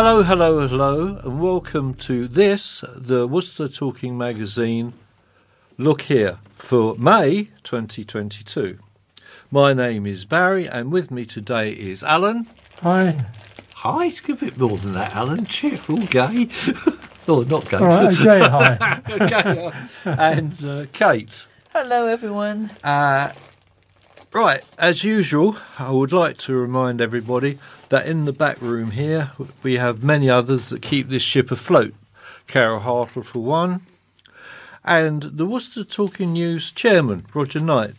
Hello, hello, hello, and welcome to this, the Worcester Talking Magazine. Look Hear for May 2022. My name is Barry, and with me today is Alan. Hi. Hi, it's a bit more than that, Alan. Cheerful, gay. oh, not gay. All right, okay, hi. okay, and uh, Kate. Hello, everyone. Uh, right, as usual, I would like to remind everybody that in the back room here we have many others that keep this ship afloat. Carol Hartle, for one, and the Worcester Talking News chairman, Roger Knight,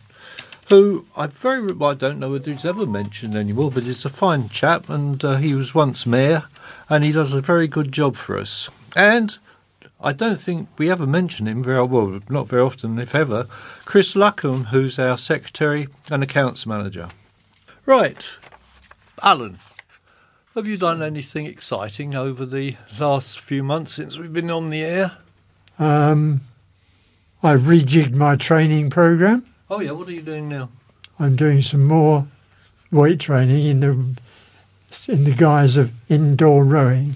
who I very well, I don't know whether he's ever mentioned anymore, but he's a fine chap, and uh, he was once mayor, and he does a very good job for us. And I don't think we ever mention him very well, not very often, if ever. Chris Luckham, who's our secretary and accounts manager. Right, Alan, have you done anything exciting over the last few months since we've been on the air? Um, I've rejigged my training program. Oh yeah, what are you doing now? I'm doing some more weight training in the in the guise of indoor rowing.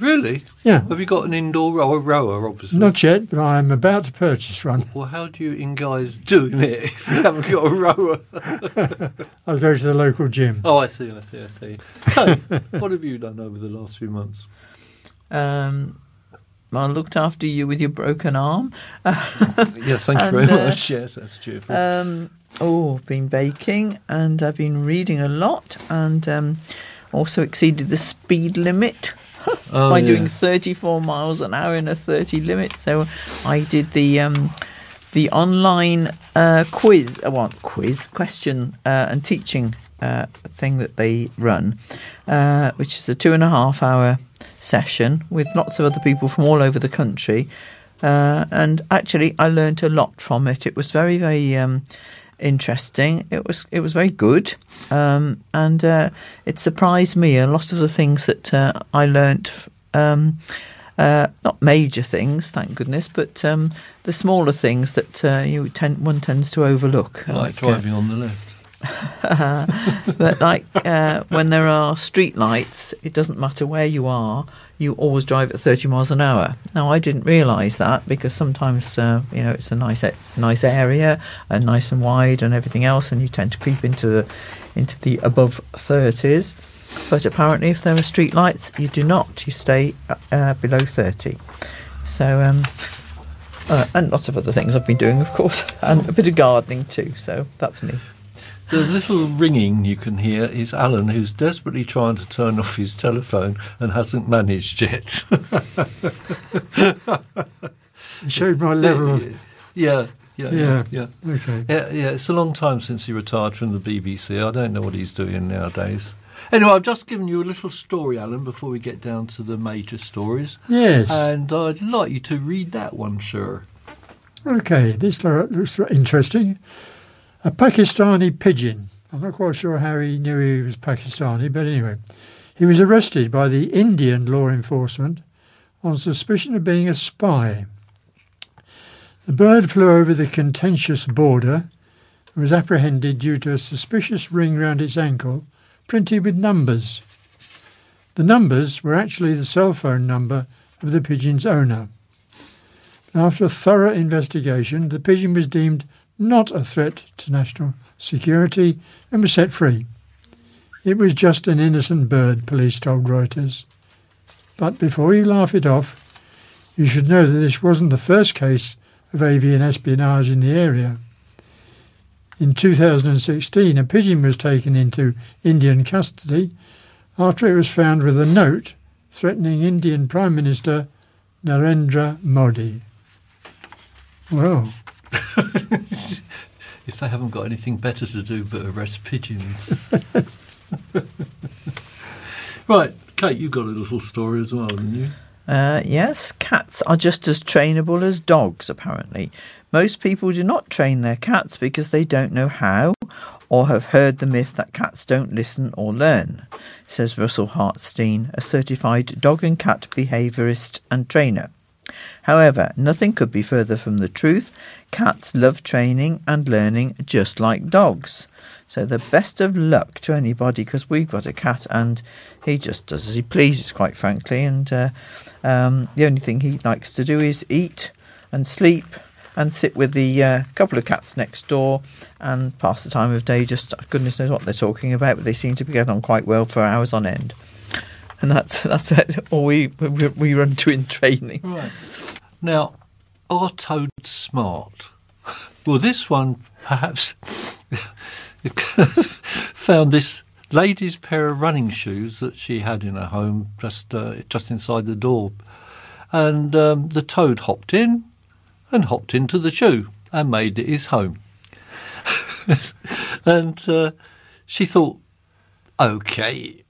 Really? Yeah, Have you got an indoor rower, rower obviously? not yet, but I'm about to purchase one. Well, how do you in guys doing it if you haven't got a rower? I'll go to the local gym. Oh, I see, I see, I see. Hey, what have you done over the last few months? Um, I looked after you with your broken arm. Yeah, thank you very much. Yes, that's cheerful. Um, oh, I've been baking and I've been reading a lot and um, also exceeded the speed limit Oh, by yeah. doing 34 miles an hour in a 30 limit. So I did the um, the online uh, quiz, uh, well, quiz, question uh, and teaching uh, thing that they run, uh, which is a two and a half hour session with lots of other people from all over the country. Uh, and actually, I learnt a lot from it. It was very, very um, interesting. It was, it was very good, um, and uh, it surprised me. A lot of the things that uh, I learnt, um, uh, not major things, thank goodness, but um, the smaller things that uh, you tend, one tends to overlook, like uh, driving on the left. but like uh, when there are street lights, it doesn't matter where you are. You always drive at 30 miles an hour. Now, I didn't realise that because sometimes, uh, you know, it's a nice, nice area and nice and wide and everything else, and you tend to creep into the, into the above 30s. But apparently, if there are street lights, you do not. You stay uh, below 30. So, um, uh, and lots of other things I've been doing, of course, and a bit of gardening too. So that's me. The little ringing you can hear is Alan, who's desperately trying to turn off his telephone and hasn't managed yet. It showed my level of. yeah, yeah, yeah, Yeah. yeah. Okay. Yeah, yeah, it's a long time since he retired from the BBC. I don't know what he's doing nowadays. Anyway, I've just given you a little story, Alan, before we get down to the major stories. Yes. And I'd like you to read that one, sir. Okay. This looks interesting. A Pakistani pigeon. I'm not quite sure how he knew he was Pakistani, but anyway, he was arrested by the Indian law enforcement on suspicion of being a spy. The bird flew over the contentious border and was apprehended due to a suspicious ring round its ankle printed with numbers. The numbers were actually the cell phone number of the pigeon's owner. After a thorough investigation, the pigeon was deemed not a threat to national security and was set free. It was just an innocent bird, police told Reuters. But before you laugh it off, you should know that this wasn't the first case of avian espionage in the area. In 2016, a pigeon was taken into Indian custody after it was found with a note threatening Indian Prime Minister Narendra Modi. Well, If they haven't got anything better to do but arrest pigeons. right, Kate, you've got a little story as well, haven't you? Uh, yes, cats are just as trainable as dogs, apparently. Most people do not train their cats because they don't know how or have heard the myth that cats don't listen or learn, says Russell Hartstein, a certified dog and cat behaviourist and trainer. However, nothing could be further from the truth. Cats love training and learning just like dogs. So the best of luck to anybody because we've got a cat and he just does as he pleases, quite frankly. And uh, um, the only thing he likes to do is eat and sleep and sit with the uh, couple of cats next door and pass the time of day. Just goodness knows what they're talking about, but they seem to be getting on quite well for hours on end. And that's that's all we we, we run to in training. Right. Now, are toads smart? Well, this one perhaps found this lady's pair of running shoes that she had in her home just uh, just inside the door, and um, the toad hopped in and hopped into the shoe and made it his home. and uh, she thought, okay,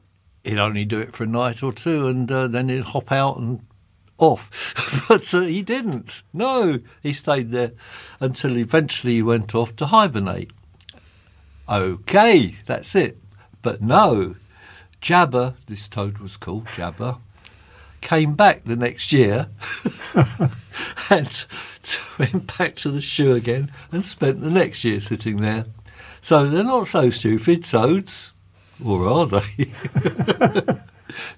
he'd only do it for a night or two, and uh, then he'd hop out and off. but uh, he didn't. No, he stayed there until eventually he went off to hibernate. Okay, that's it. But no, Jabba, this toad was called Jabba, came back the next year and went back to the shoe again and spent the next year sitting there. So they're not so stupid, toads. Or are they?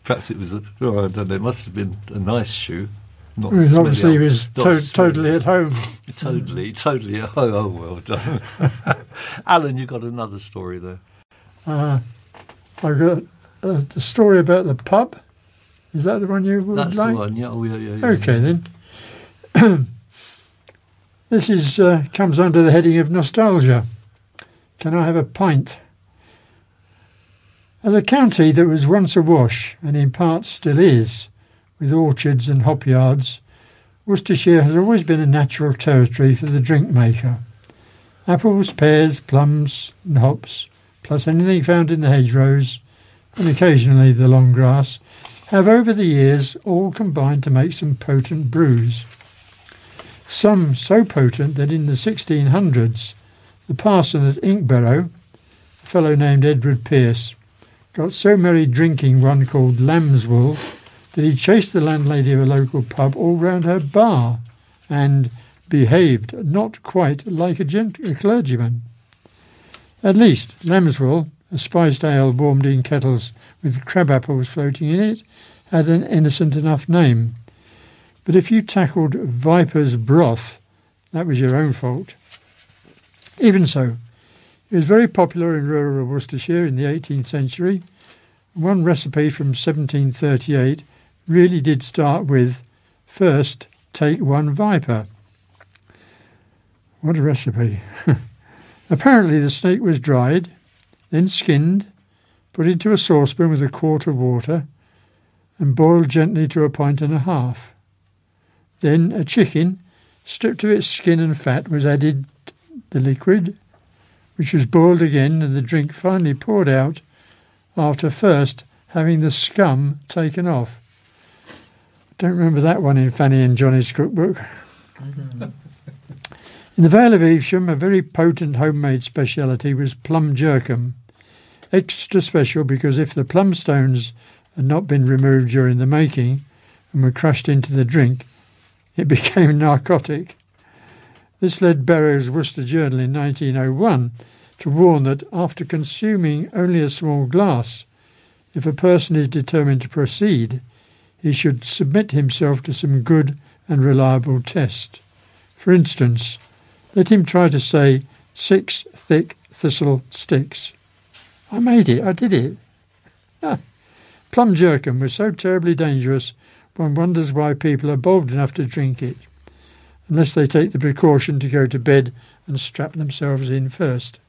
Perhaps it was, a, oh, I don't know, it must have been a nice shoe. Not obviously, he was to- totally at home. Totally, totally. Oh, oh well done. Alan, you got another story there. Uh, I've got uh, the story about the pub. Is that the one you would That's like? the one, yeah. Oh, yeah, yeah, yeah. Okay then. this is uh, comes under the heading of nostalgia. Can I have a pint? As a county that was once awash and in parts still is, with orchards and hop yards, Worcestershire has always been a natural territory for the drink maker. Apples, pears, plums, and hops, plus anything found in the hedgerows, and occasionally the long grass, have over the years all combined to make some potent brews. Some so potent that in the 1600s, the parson at Inkberrow, a fellow named Edward Pierce, got so merry drinking one called Lambswool that he chased the landlady of a local pub all round her bar and behaved not quite like a, gent- a clergyman. At least, Lambswool, a spiced ale warmed in kettles with crab apples floating in it, had an innocent enough name. But if you tackled viper's broth, that was your own fault. Even so, it was very popular in rural Worcestershire in the 18th century. One recipe from 1738 really did start with first take one viper. What a recipe. Apparently, the snake was dried, then skinned, put into a saucepan with a quart of water, and boiled gently to a pint and a half. Then a chicken, stripped of its skin and fat, was added the liquid, which was boiled again and the drink finally poured out after first having the scum taken off. Don't remember that one in Fanny and Johnny's cookbook. In the Vale of Evesham, a very potent homemade speciality was plum jerkum. Extra special because if the plum stones had not been removed during the making and were crushed into the drink, it became narcotic. This led Berrow's Worcester Journal in 1901 to warn that after consuming only a small glass, if a person is determined to proceed, he should submit himself to some good and reliable test. For instance, let him try to say six thick thistle sticks. I made it, I did it. Ah. Plum jerkum was so terribly dangerous, one wonders why people are bold enough to drink it, unless they take the precaution to go to bed and strap themselves in first.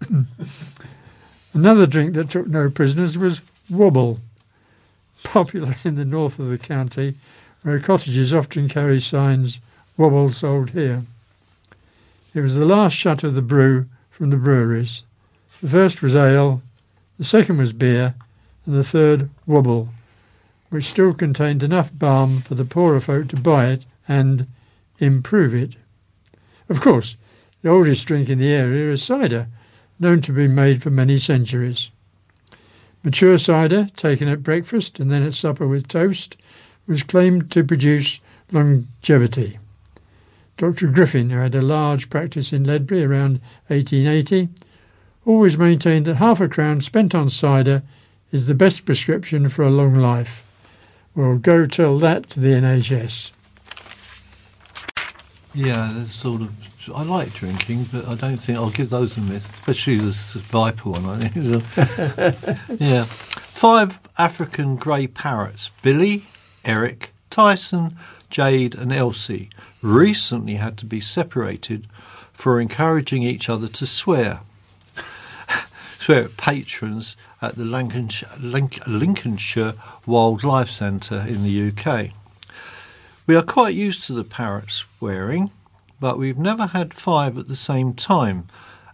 Another drink that took no prisoners was wobble, popular in the north of the county, where cottages often carry signs, wobble sold here. It was the last shut of the brew from the breweries. The first was ale, the second was beer, and the third wobble, which still contained enough balm for the poorer folk to buy it and improve it. Of course, the oldest drink in the area is cider, known to be made for many centuries. Mature cider, taken at breakfast and then at supper with toast, was claimed to produce longevity. Dr. Griffin, who had a large practice in Ledbury around 1880, always maintained that half a crown spent on cider is the best prescription for a long life. Well, go tell that to the NHS. Yeah, that's sort of. I like drinking, but I don't think I'll give those a miss, especially the viper one. I think. yeah, five African grey parrots: Billy, Eric, Tyson, Jade, and Elsie. Recently had to be separated for encouraging each other to swear. swear at patrons at the Lincolnshire, Lincolnshire Wildlife Centre in the UK. We are quite used to the parrots swearing, but we've never had five at the same time,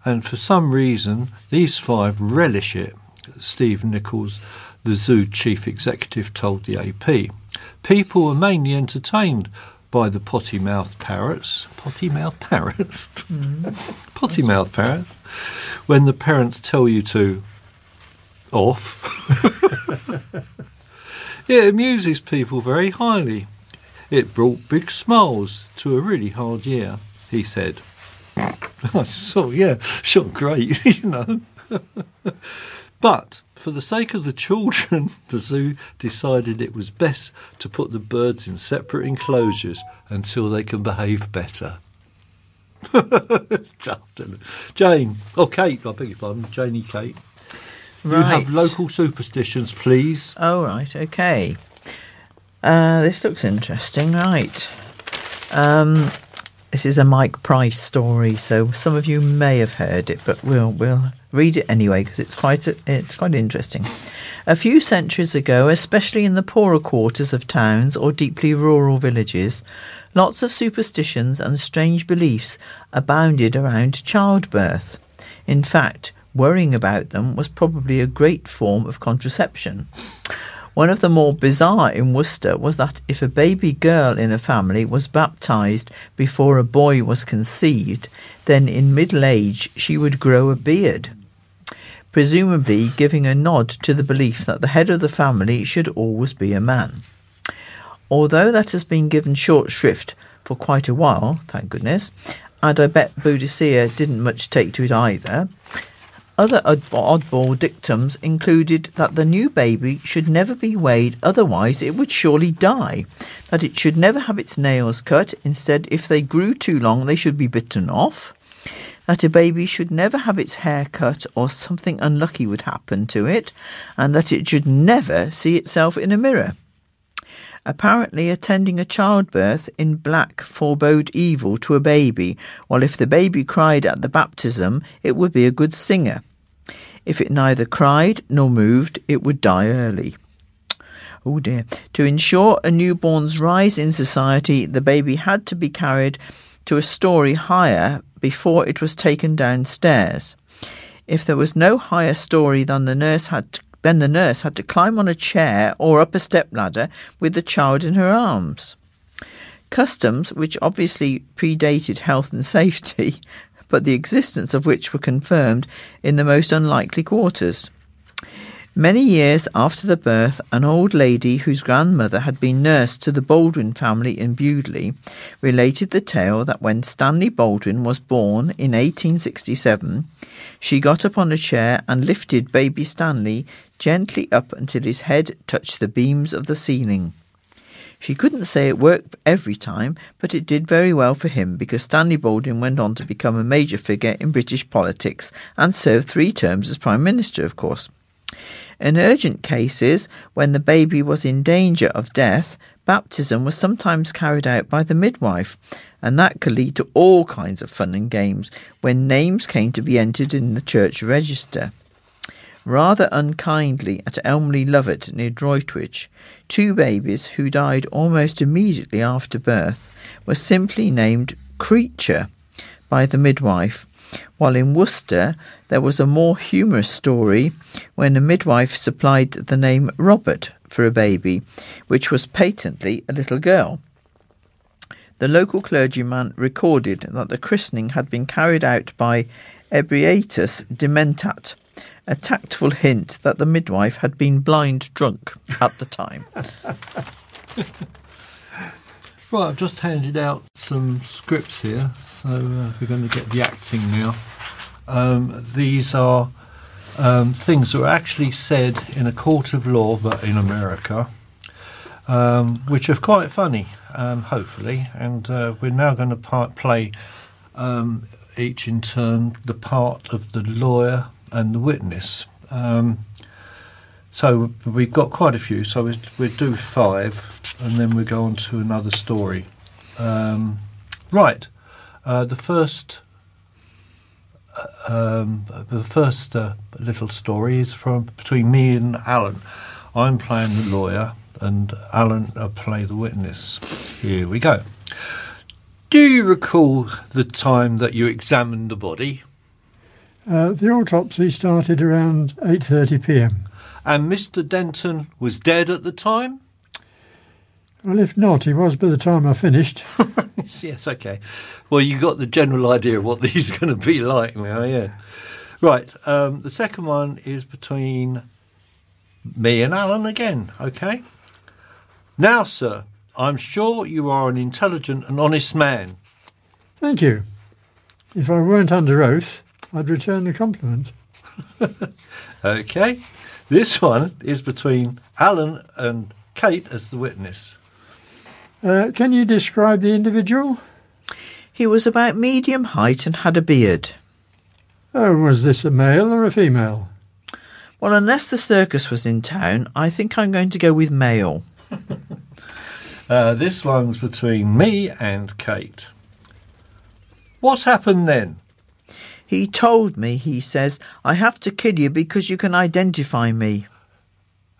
and for some reason these five relish it, Steve Nichols, the zoo chief executive, told the AP. People were mainly entertained by the potty mouthed parrots. Potty mouthed parrots? Mm-hmm. potty mouthed parrots. When the parents tell you to off. it amuses people very highly. It brought big smiles to a really hard year, he said. so, yeah, sure, great, you know. but for the sake of the children, the zoo decided it was best to put the birds in separate enclosures until they can behave better. Jane, oh Kate, I beg your pardon, Janie Kate. You have local superstitions, please. Oh, right, okay. Uh, this looks interesting, right. Um, this is a Mike Price story, so some of you may have heard it, but we'll we'll read it anyway because it's quite a, it's quite interesting. A few centuries ago, especially in the poorer quarters of towns or deeply rural villages, lots of superstitions and strange beliefs abounded around childbirth. In fact, worrying about them was probably a great form of contraception. One of the more bizarre in Worcester was that if a baby girl in a family was baptized before a boy was conceived, then in middle age she would grow a beard, presumably giving a nod to the belief that the head of the family should always be a man. Although that has been given short shrift for quite a while, thank goodness, and I bet Boudicca didn't much take to it either, other odd- oddball dictums included that the new baby should never be weighed, otherwise it would surely die. That it should never have its nails cut, instead, if they grew too long, they should be bitten off. That a baby should never have its hair cut, or something unlucky would happen to it, and that it should never see itself in a mirror. Apparently, attending a childbirth in black forebode evil to a baby, while if the baby cried at the baptism, it would be a good singer. If it neither cried nor moved, it would die early. Oh dear. To ensure a newborn's rise in society, the baby had to be carried to a story higher before it was taken downstairs. If there was no higher story than the nurse had then the nurse had to climb on a chair or up a step ladder with the child in her arms. Customs which obviously predated health and safety, but the existence of which were confirmed in the most unlikely quarters. Many years after the birth, an old lady whose grandmother had been nurse to the Baldwin family in Bewdley related the tale that when Stanley Baldwin was born in 1867, she got up on a chair and lifted baby Stanley gently up until his head touched the beams of the ceiling. She couldn't say it worked every time, but it did very well for him because Stanley Baldwin went on to become a major figure in British politics and served three terms as Prime Minister, of course. In urgent cases, when the baby was in danger of death, baptism was sometimes carried out by the midwife, and that could lead to all kinds of fun and games when names came to be entered in the church register. Rather unkindly, at Elmley Lovett near Droitwich, two babies who died almost immediately after birth were simply named Creature by the midwife, while in Worcester there was a more humorous story when a midwife supplied the name Robert for a baby, which was patently a little girl. The local clergyman recorded that the christening had been carried out by Ebrietus Dementat, a tactful hint that the midwife had been blind drunk at the time. Right, I've just handed out some scripts here, so uh, we're going to get the acting now. Um, these are um, things that are actually said in a court of law, but in America, um, which are quite funny, um, hopefully. And uh, we're now going to play um, each in turn the part of the lawyer and the witness. Um, so we've got quite a few, so we we'll do five, and then we go on to another story. Um, right, uh, the first, uh, um, the first uh, little story is from between me and Alan. I'm playing the lawyer, and Alan uh, play the witness. Here we go. Do you recall the time that you examined the body? Uh, the autopsy started around 8:30 p.m. And Mr. Denton was dead at the time? Well, if not, he was by the time I finished. yes, okay. Well, you got the general idea of what these are going to be like now, yeah. Right, um, the second one is between me and Alan again, okay? Now, sir, I'm sure you are an intelligent and honest man. Thank you. If I weren't under oath, I'd return the compliment. Okay. This one is between Alan and Kate as the witness. Uh, can you describe the individual? He was about medium height and had a beard. Oh, was this a male or a female? Well, unless the circus was in town, I think I'm going to go with male. Uh, this one's between me and Kate. What happened then? He told me, he says, I have to kill you because you can identify me.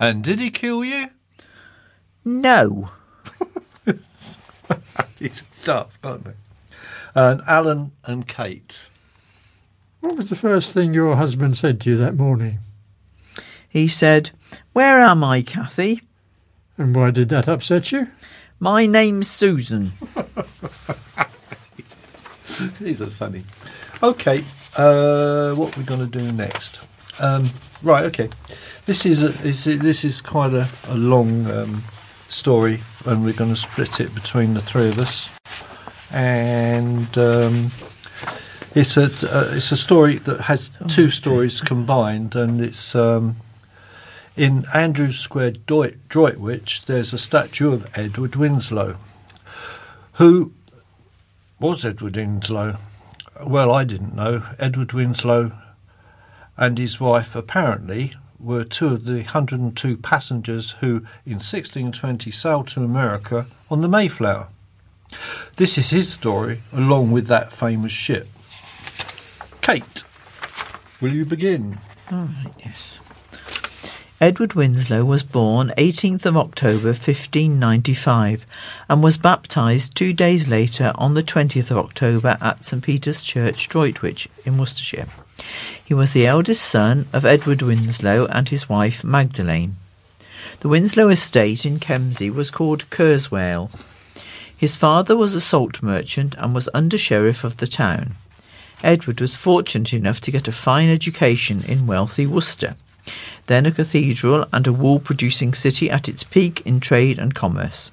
And did he kill you? No. It's tough, aren't they? And Alan and Kate. What was the first thing your husband said to you that morning? He said, Where am I, Kathy? And why did that upset you? My name's Susan. These are funny. Okay, uh, what are we going to do next? Um, right, okay. This is a, this is, this is quite a, a long um, story, and we're going to split it between the three of us. And um, it's a uh, it's a story that has two stories combined, and it's um, in Andrews Square, Droit- Droitwich. There's a statue of Edward Winslow, who was Edward Winslow. Well, I didn't know. Edward Winslow and his wife apparently were two of the 102 passengers who, in 1620, sailed to America on the Mayflower. This is his story, along with that famous ship. Kate, will you begin? Right, yes. Edward Winslow was born 18th of October 1595 and was baptised two days later on the 20th of October at St Peter's Church, Droitwich in Worcestershire. He was the eldest son of Edward Winslow and his wife Magdalene. The Winslow estate in Kempsey was called Careswell. His father was a salt merchant and was under sheriff of the town. Edward was fortunate enough to get a fine education in wealthy Worcester, then a cathedral and a wool producing city at its peak in trade and commerce.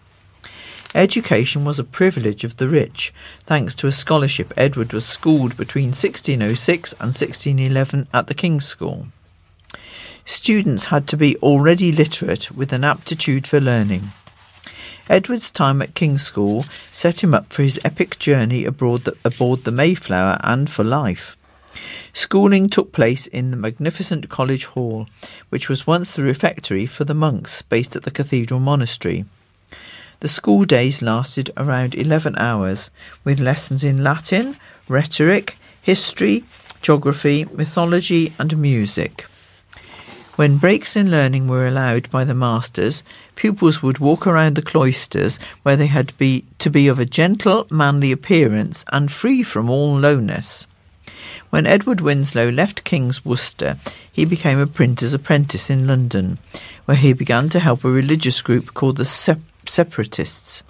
Education was a privilege of the rich. Thanks to a scholarship, Edward was schooled between 1606 and 1611 at the King's School. Students had to be already literate with an aptitude for learning. Edward's time at King's School set him up for his epic journey abroad the, aboard the Mayflower and for life. Schooling took place in the magnificent College Hall, which was once the refectory for the monks based at the cathedral monastery. The school days lasted around 11 hours, with lessons in Latin, rhetoric, history, geography, mythology, and music. When breaks in learning were allowed by the masters, pupils would walk around the cloisters where they had to be, to be of a gentle, manly appearance and free from all lowness. When Edward Winslow left King's Worcester, he became a printer's apprentice in London, where he began to help a religious group called the Sep- Separatists.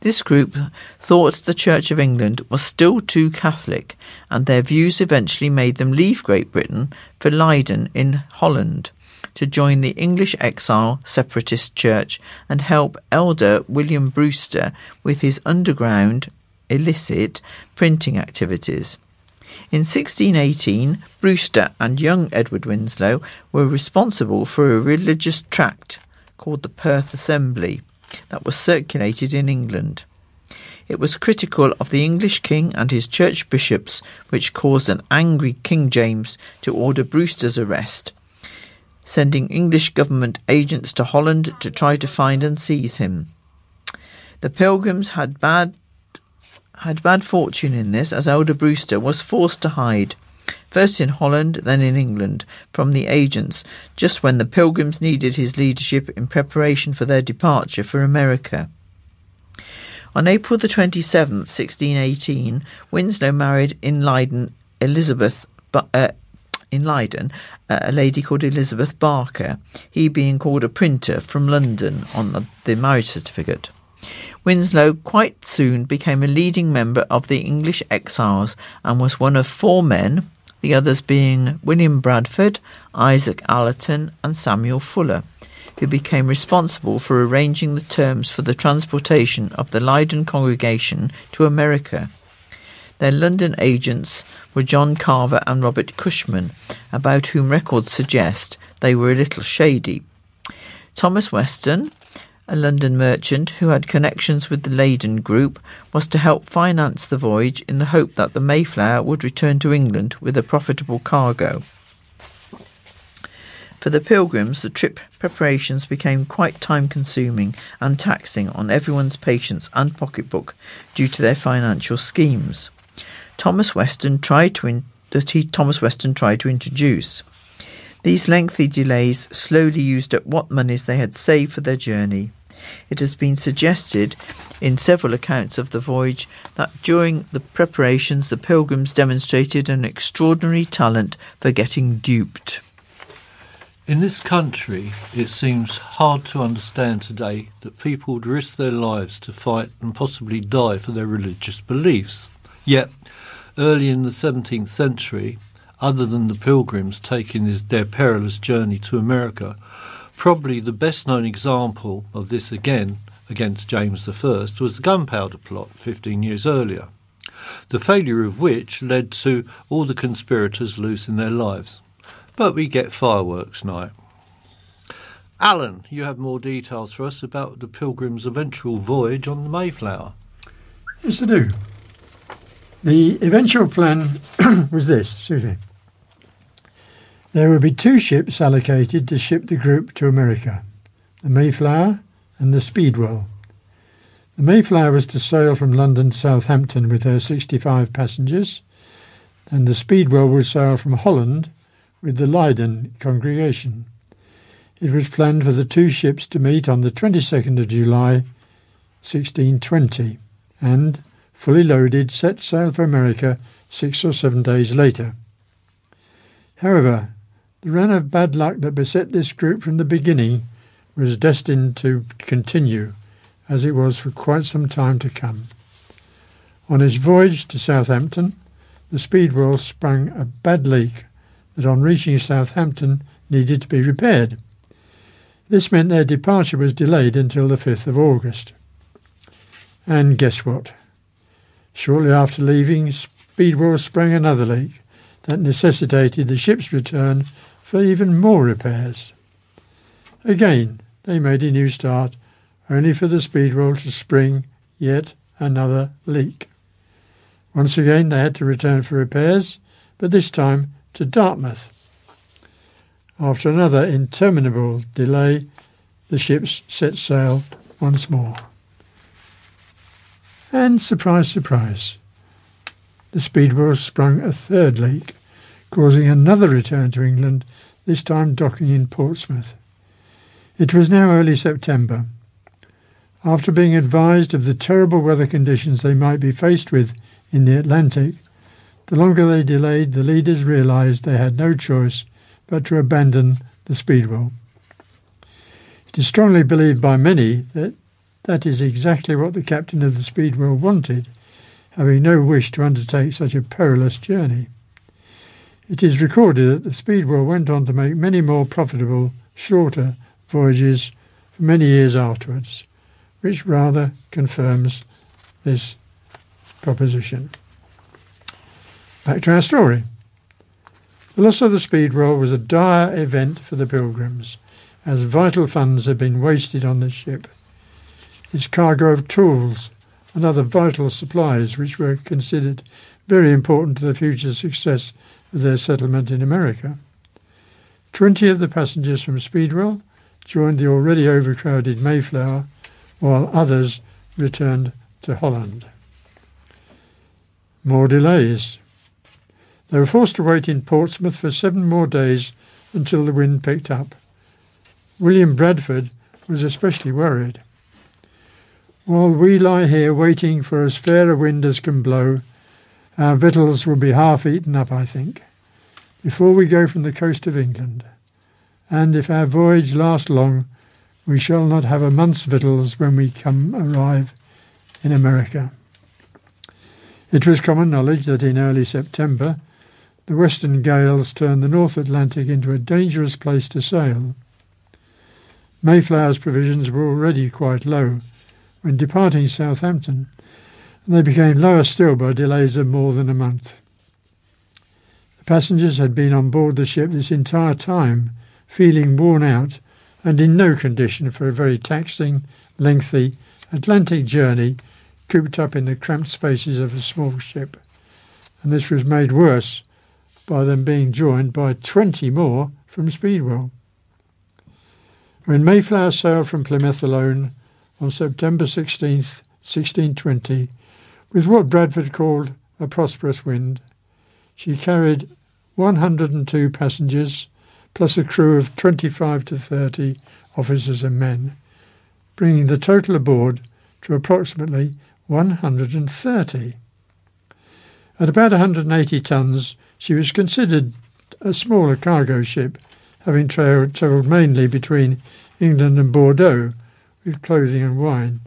This group thought the Church of England was still too Catholic, and their views eventually made them leave Great Britain for Leiden in Holland to join the English exile separatist church and help elder William Brewster with his underground, illicit printing activities. In 1618, Brewster and young Edward Winslow were responsible for a religious tract called the Perth Assembly that was circulated in England. It was critical of the English king and his church bishops, which caused an angry King James to order Brewster's arrest, sending English government agents to Holland to try to find and seize him. The pilgrims had bad had bad fortune in this, as Elder Brewster was forced to hide, first in Holland, then in England, from the agents, just when the pilgrims needed his leadership in preparation for their departure for America. On April the 27th, 1618, Winslow married in Leiden Elizabeth, uh, in Leiden, uh, a lady called Elizabeth Barker, he being called a printer from London on the, the marriage certificate. Winslow quite soon became a leading member of the English exiles and was one of four men, the others being William Bradford, Isaac Allerton, and Samuel Fuller, who became responsible for arranging the terms for the transportation of the Leiden congregation to America. Their London agents were John Carver and Robert Cushman, about whom records suggest they were a little shady. Thomas Weston, a London merchant who had connections with the Leyden group, was to help finance the voyage in the hope that the Mayflower would return to England with a profitable cargo. For the pilgrims, the trip preparations became quite time consuming and taxing on everyone's patience and pocketbook due to their financial schemes. Thomas Weston tried to in- that he, Thomas Weston tried to introduce. These lengthy delays slowly used up what monies they had saved for their journey. It has been suggested in several accounts of the voyage that during the preparations the pilgrims demonstrated an extraordinary talent for getting duped. In this country, it seems hard to understand today that people would risk their lives to fight and possibly die for their religious beliefs. Yet, early in the 17th century, other than the pilgrims taking their perilous journey to America, probably the best known example of this again against James I was the Gunpowder Plot 15 years earlier, the failure of which led to all the conspirators losing their lives but we get fireworks night. Alan, you have more details for us about the Pilgrim's eventual voyage on the Mayflower. Yes, I do. The eventual plan was this, excuse me. There would be two ships allocated to ship the group to America the Mayflower and the Speedwell. The Mayflower was to sail from London to Southampton with her 65 passengers, and the Speedwell would sail from Holland with the Leiden congregation. It was planned for the two ships to meet on the 22nd of July 1620 and, fully loaded, set sail for America six or seven days later. However, the run of bad luck that beset this group from the beginning was destined to continue, as it was for quite some time to come. On its voyage to Southampton, the Speedwell sprung a bad leak that on reaching Southampton needed to be repaired. This meant their departure was delayed until the 5th of August. And guess what? Shortly after leaving, Speedwell sprang another leak that necessitated the ship's return for even more repairs. Again, they made a new start, only for the Speedwell to spring yet another leak. Once again, they had to return for repairs, but this time to Dartmouth. After another interminable delay, the ships set sail once more. And surprise, surprise, the Speedwell sprung a third leak, causing another return to England, this time docking in Portsmouth. It was now early September. After being advised of the terrible weather conditions they might be faced with in the Atlantic, the longer they delayed, the leaders realized they had no choice but to abandon the Speedwell. It is strongly believed by many that that is exactly what the captain of the Speedwell wanted, having no wish to undertake such a perilous journey. It is recorded that the Speedwell went on to make many more profitable, shorter voyages for many years afterwards, which rather confirms this proposition. Back to our story. The loss of the Speedwell was a dire event for the Pilgrims, as vital funds had been wasted on the ship. Its cargo of tools and other vital supplies, which were considered very important to the future success their settlement in America. Twenty of the passengers from Speedwell joined the already overcrowded Mayflower, while others returned to Holland. More delays. They were forced to wait in Portsmouth for seven more days until the wind picked up. William Bradford was especially worried. While we lie here waiting for as fair a wind as can blow, our victuals will be half eaten up, I think, before we go from the coast of England. And if our voyage last long, we shall not have a month's victuals when we come arrive in America. It was common knowledge that in early September the western gales turned the North Atlantic into a dangerous place to sail. Mayflower's provisions were already quite low, when departing Southampton, and they became lower still by delays of more than a month. The passengers had been on board the ship this entire time, feeling worn out and in no condition for a very taxing, lengthy Atlantic journey cooped up in the cramped spaces of a small ship. And this was made worse by them being joined by twenty more from Speedwell. When Mayflower sailed from Plymouth alone on September 16th, 1620, with what Bradford called a prosperous wind. She carried 102 passengers, plus a crew of 25 to 30 officers and men, bringing the total aboard to approximately 130. At about 180 tons, she was considered a smaller cargo ship, having travelled mainly between England and Bordeaux, with clothing and wine.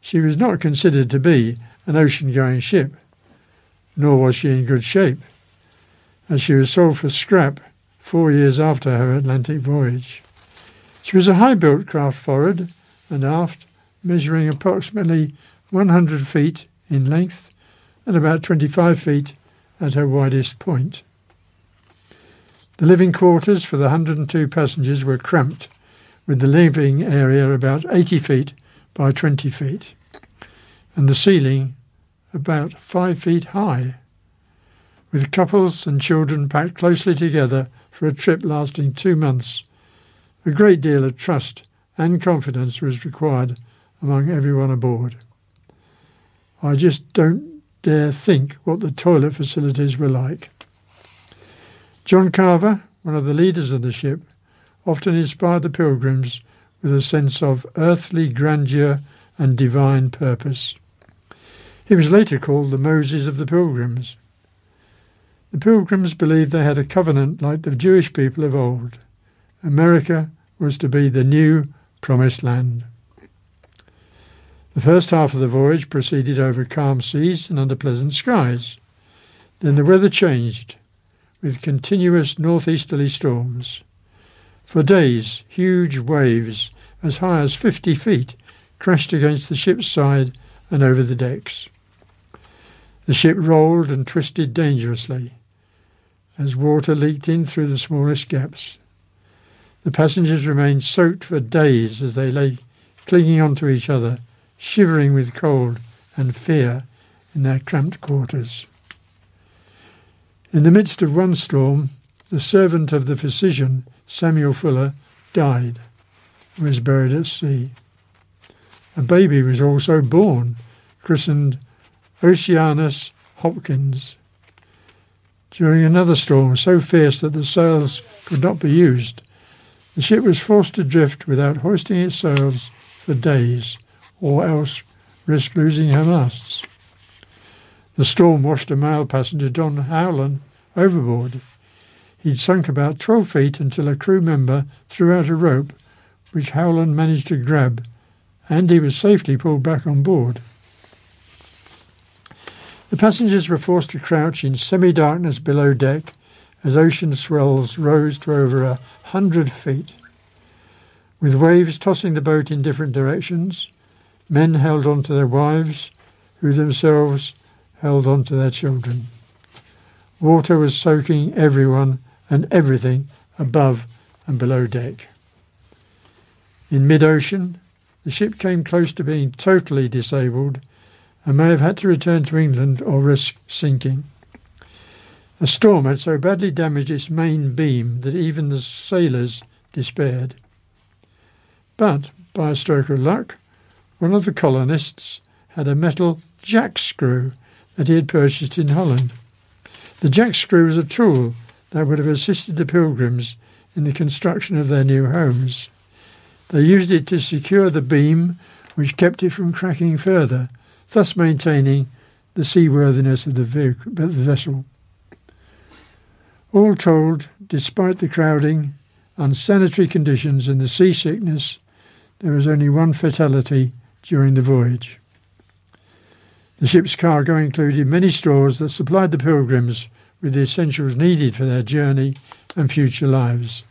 She was not considered to be an ocean going ship, nor was she in good shape, as she was sold for scrap four years after her Atlantic voyage. She was a high built craft forward and aft, measuring approximately 100 feet in length and about 25 feet at her widest point. The living quarters for the 102 passengers were cramped with the living area about 80 feet by 20 feet, and the ceiling about 5 feet high, with couples and children packed closely together for a trip lasting two months. A great deal of trust and confidence was required among everyone aboard. I just don't dare think what the toilet facilities were like. John Carver, one of the leaders of the ship, often inspired the pilgrims with a sense of earthly grandeur and divine purpose. He was later called the Moses of the Pilgrims. The Pilgrims believed they had a covenant like the Jewish people of old. America was to be the new promised land. The first half of the voyage proceeded over calm seas and under pleasant skies. Then the weather changed, with continuous northeasterly storms. For days, huge waves, as high as 50 feet, crashed against the ship's side and over the decks. The ship rolled and twisted dangerously as water leaked in through the smallest gaps. The passengers remained soaked for days as they lay clinging onto each other, shivering with cold and fear in their cramped quarters. In the midst of one storm, the servant of the physician Samuel Fuller died and was buried at sea. A baby was also born, christened Oceanus Hopkins. During another storm so fierce that the sails could not be used, the ship was forced to drift without hoisting its sails for days, or else risk losing her masts. The storm washed a male passenger, John Howland, overboard. He'd sunk about 12 feet until a crew member threw out a rope, which Howland managed to grab, and he was safely pulled back on board. The passengers were forced to crouch in semi darkness below deck as ocean swells rose to over a hundred feet. With waves tossing the boat in different directions, men held on to their wives, who themselves held on to their children. Water was soaking everyone and everything above and below deck. In mid ocean, the ship came close to being totally disabled and may have had to return to England or risk sinking. A storm had so badly damaged its main beam that even the sailors despaired. But, by a stroke of luck, one of the colonists had a metal jack screw that he had purchased in Holland. The jack screw was a tool that would have assisted the pilgrims in the construction of their new homes. They used it to secure the beam, which kept it from cracking further, thus maintaining the seaworthiness of the, vessel. All told, despite the crowding, unsanitary conditions, and the seasickness, there was only one fatality during the voyage. The ship's cargo included many stores that supplied the pilgrims with the essentials needed for their journey and future lives.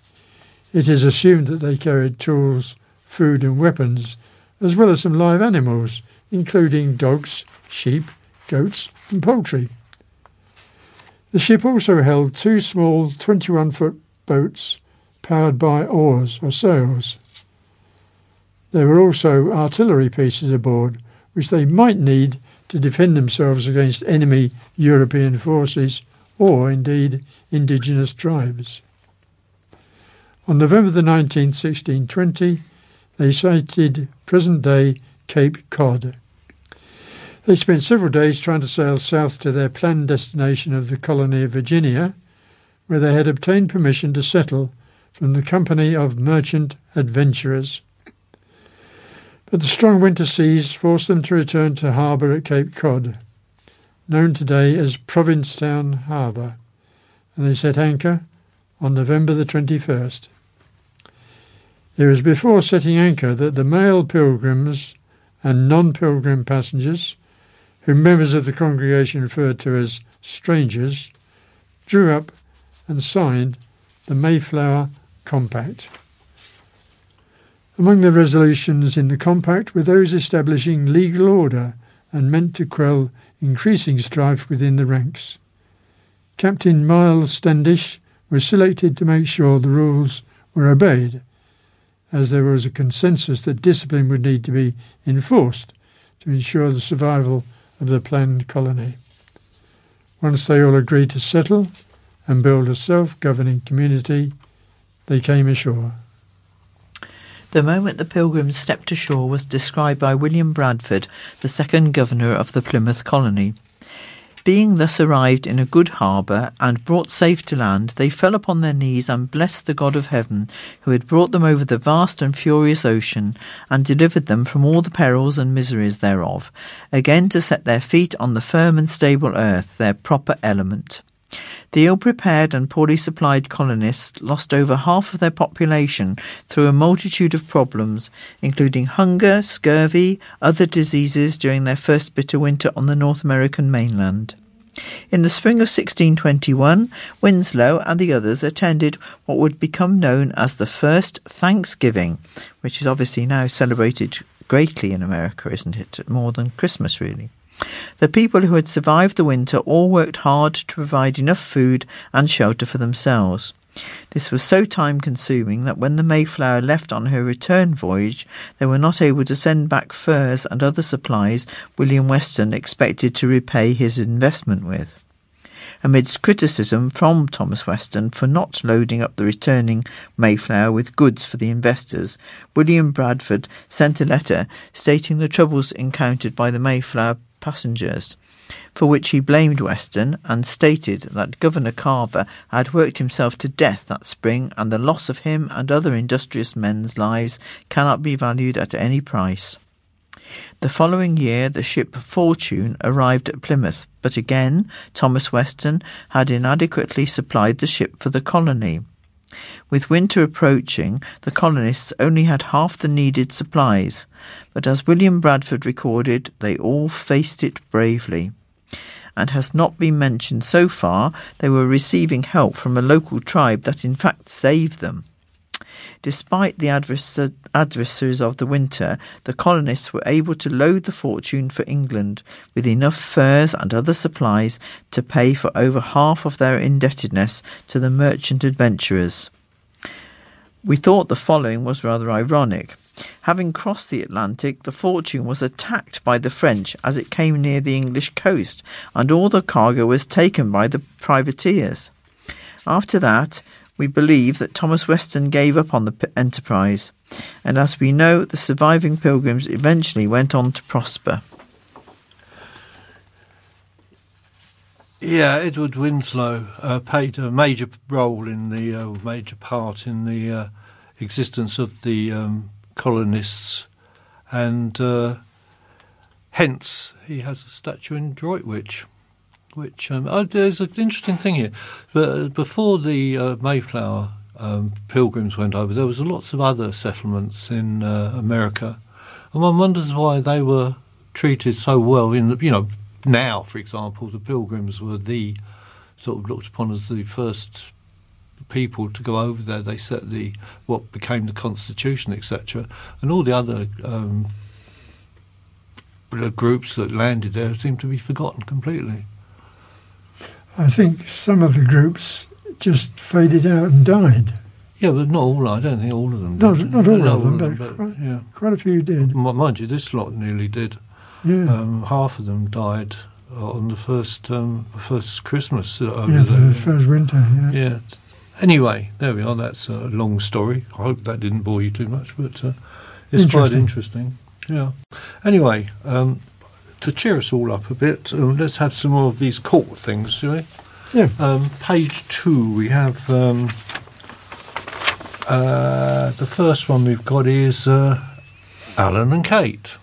It is assumed that they carried tools, food, and weapons, as well as some live animals, including dogs, sheep, goats, and poultry. The ship also held two small 21 foot boats powered by oars or sails. There were also artillery pieces aboard, which they might need to defend themselves against enemy European forces or, indeed, indigenous tribes. On November the 19th, 1620, they sighted present day Cape Cod. They spent several days trying to sail south to their planned destination of the colony of Virginia, where they had obtained permission to settle from the Company of Merchant Adventurers. But the strong winter seas forced them to return to harbour at Cape Cod, known today as Provincetown Harbour, and they set anchor on November the 21st. It was before setting anchor that the male pilgrims and non pilgrim passengers, whom members of the congregation referred to as strangers, drew up and signed the Mayflower Compact. Among the resolutions in the compact were those establishing legal order and meant to quell increasing strife within the ranks. Captain Miles Standish was selected to make sure the rules were obeyed as there was a consensus that discipline would need to be enforced to ensure the survival of the planned colony. Once they all agreed to settle and build a self governing community, they came ashore. The moment the pilgrims stepped ashore was described by William Bradford, the second governor of the Plymouth colony. Being thus arrived in a good harbour and brought safe to land, they fell upon their knees and blessed the God of heaven, who had brought them over the vast and furious ocean, and delivered them from all the perils and miseries thereof, again to set their feet on the firm and stable earth, their proper element. The ill prepared and poorly supplied colonists lost over half of their population through a multitude of problems, including hunger, scurvy, other diseases during their first bitter winter on the North American mainland. In the spring of 1621, Winslow and the others attended what would become known as the First Thanksgiving, which is obviously now celebrated greatly in America, isn't it? More than Christmas, really. The people who had survived the winter all worked hard to provide enough food and shelter for themselves. This was so time consuming that when the Mayflower left on her return voyage, they were not able to send back furs and other supplies William Weston expected to repay his investment with. Amidst criticism from Thomas Weston for not loading up the returning Mayflower with goods for the investors, William Bradford sent a letter stating the troubles encountered by the Mayflower passengers, for which he blamed Weston and stated that Governor Carver had worked himself to death that spring and the loss of him and other industrious men's lives cannot be valued at any price. The following year, the ship Fortune arrived at Plymouth, but again Thomas Weston had inadequately supplied the ship for the colony. With winter approaching, the colonists only had half the needed supplies, but as William Bradford recorded, they all faced it bravely. and has not been mentioned so far they were receiving help from a local tribe that in fact saved them. Despite the advers- adversaries of the winter, the colonists were able to load the fortune for England with enough furs and other supplies to pay for over half of their indebtedness to the merchant adventurers. We thought the following was rather ironic. Having crossed the Atlantic, the Fortune was attacked by the French as it came near the English coast, and all the cargo was taken by the privateers. After that, we believe that Thomas Weston gave up on the p- enterprise, and as we know, the surviving pilgrims eventually went on to prosper. Yeah, Edward Winslow uh, played a major role in the uh, major part in the uh, existence of the um, colonists, and uh, hence he has a statue in Droitwich. Which um, oh, there's an interesting thing here. But before the uh, Mayflower um, pilgrims went over, there was lots of other settlements in uh, America, and one wonders why they were treated so well. In the, you know, now, for example, the pilgrims were the sort of looked upon as the first people to go over there. They set the what became the constitution, etc., and all the other um, groups that landed there seem to be forgotten completely. I think some of the groups just faded out and died. Yeah, but not all. I don't think all of them. Not, did. not all Not of them, but, quite, yeah. quite a few did. Mind you, this lot nearly did. Yeah. Um, half of them died on the first um, first Christmas uh, over yeah, there. the first winter. Yeah. Yeah. Anyway, there we are. That's a long story. I hope that didn't bore you too much, but uh, it's quite Interesting. interesting. Yeah. Anyway, um, to cheer us all up a bit, um, let's have some more of these court things, shall we? Yeah. Um, page two, we have um, uh, the first one we've got is uh, Alan and Kate.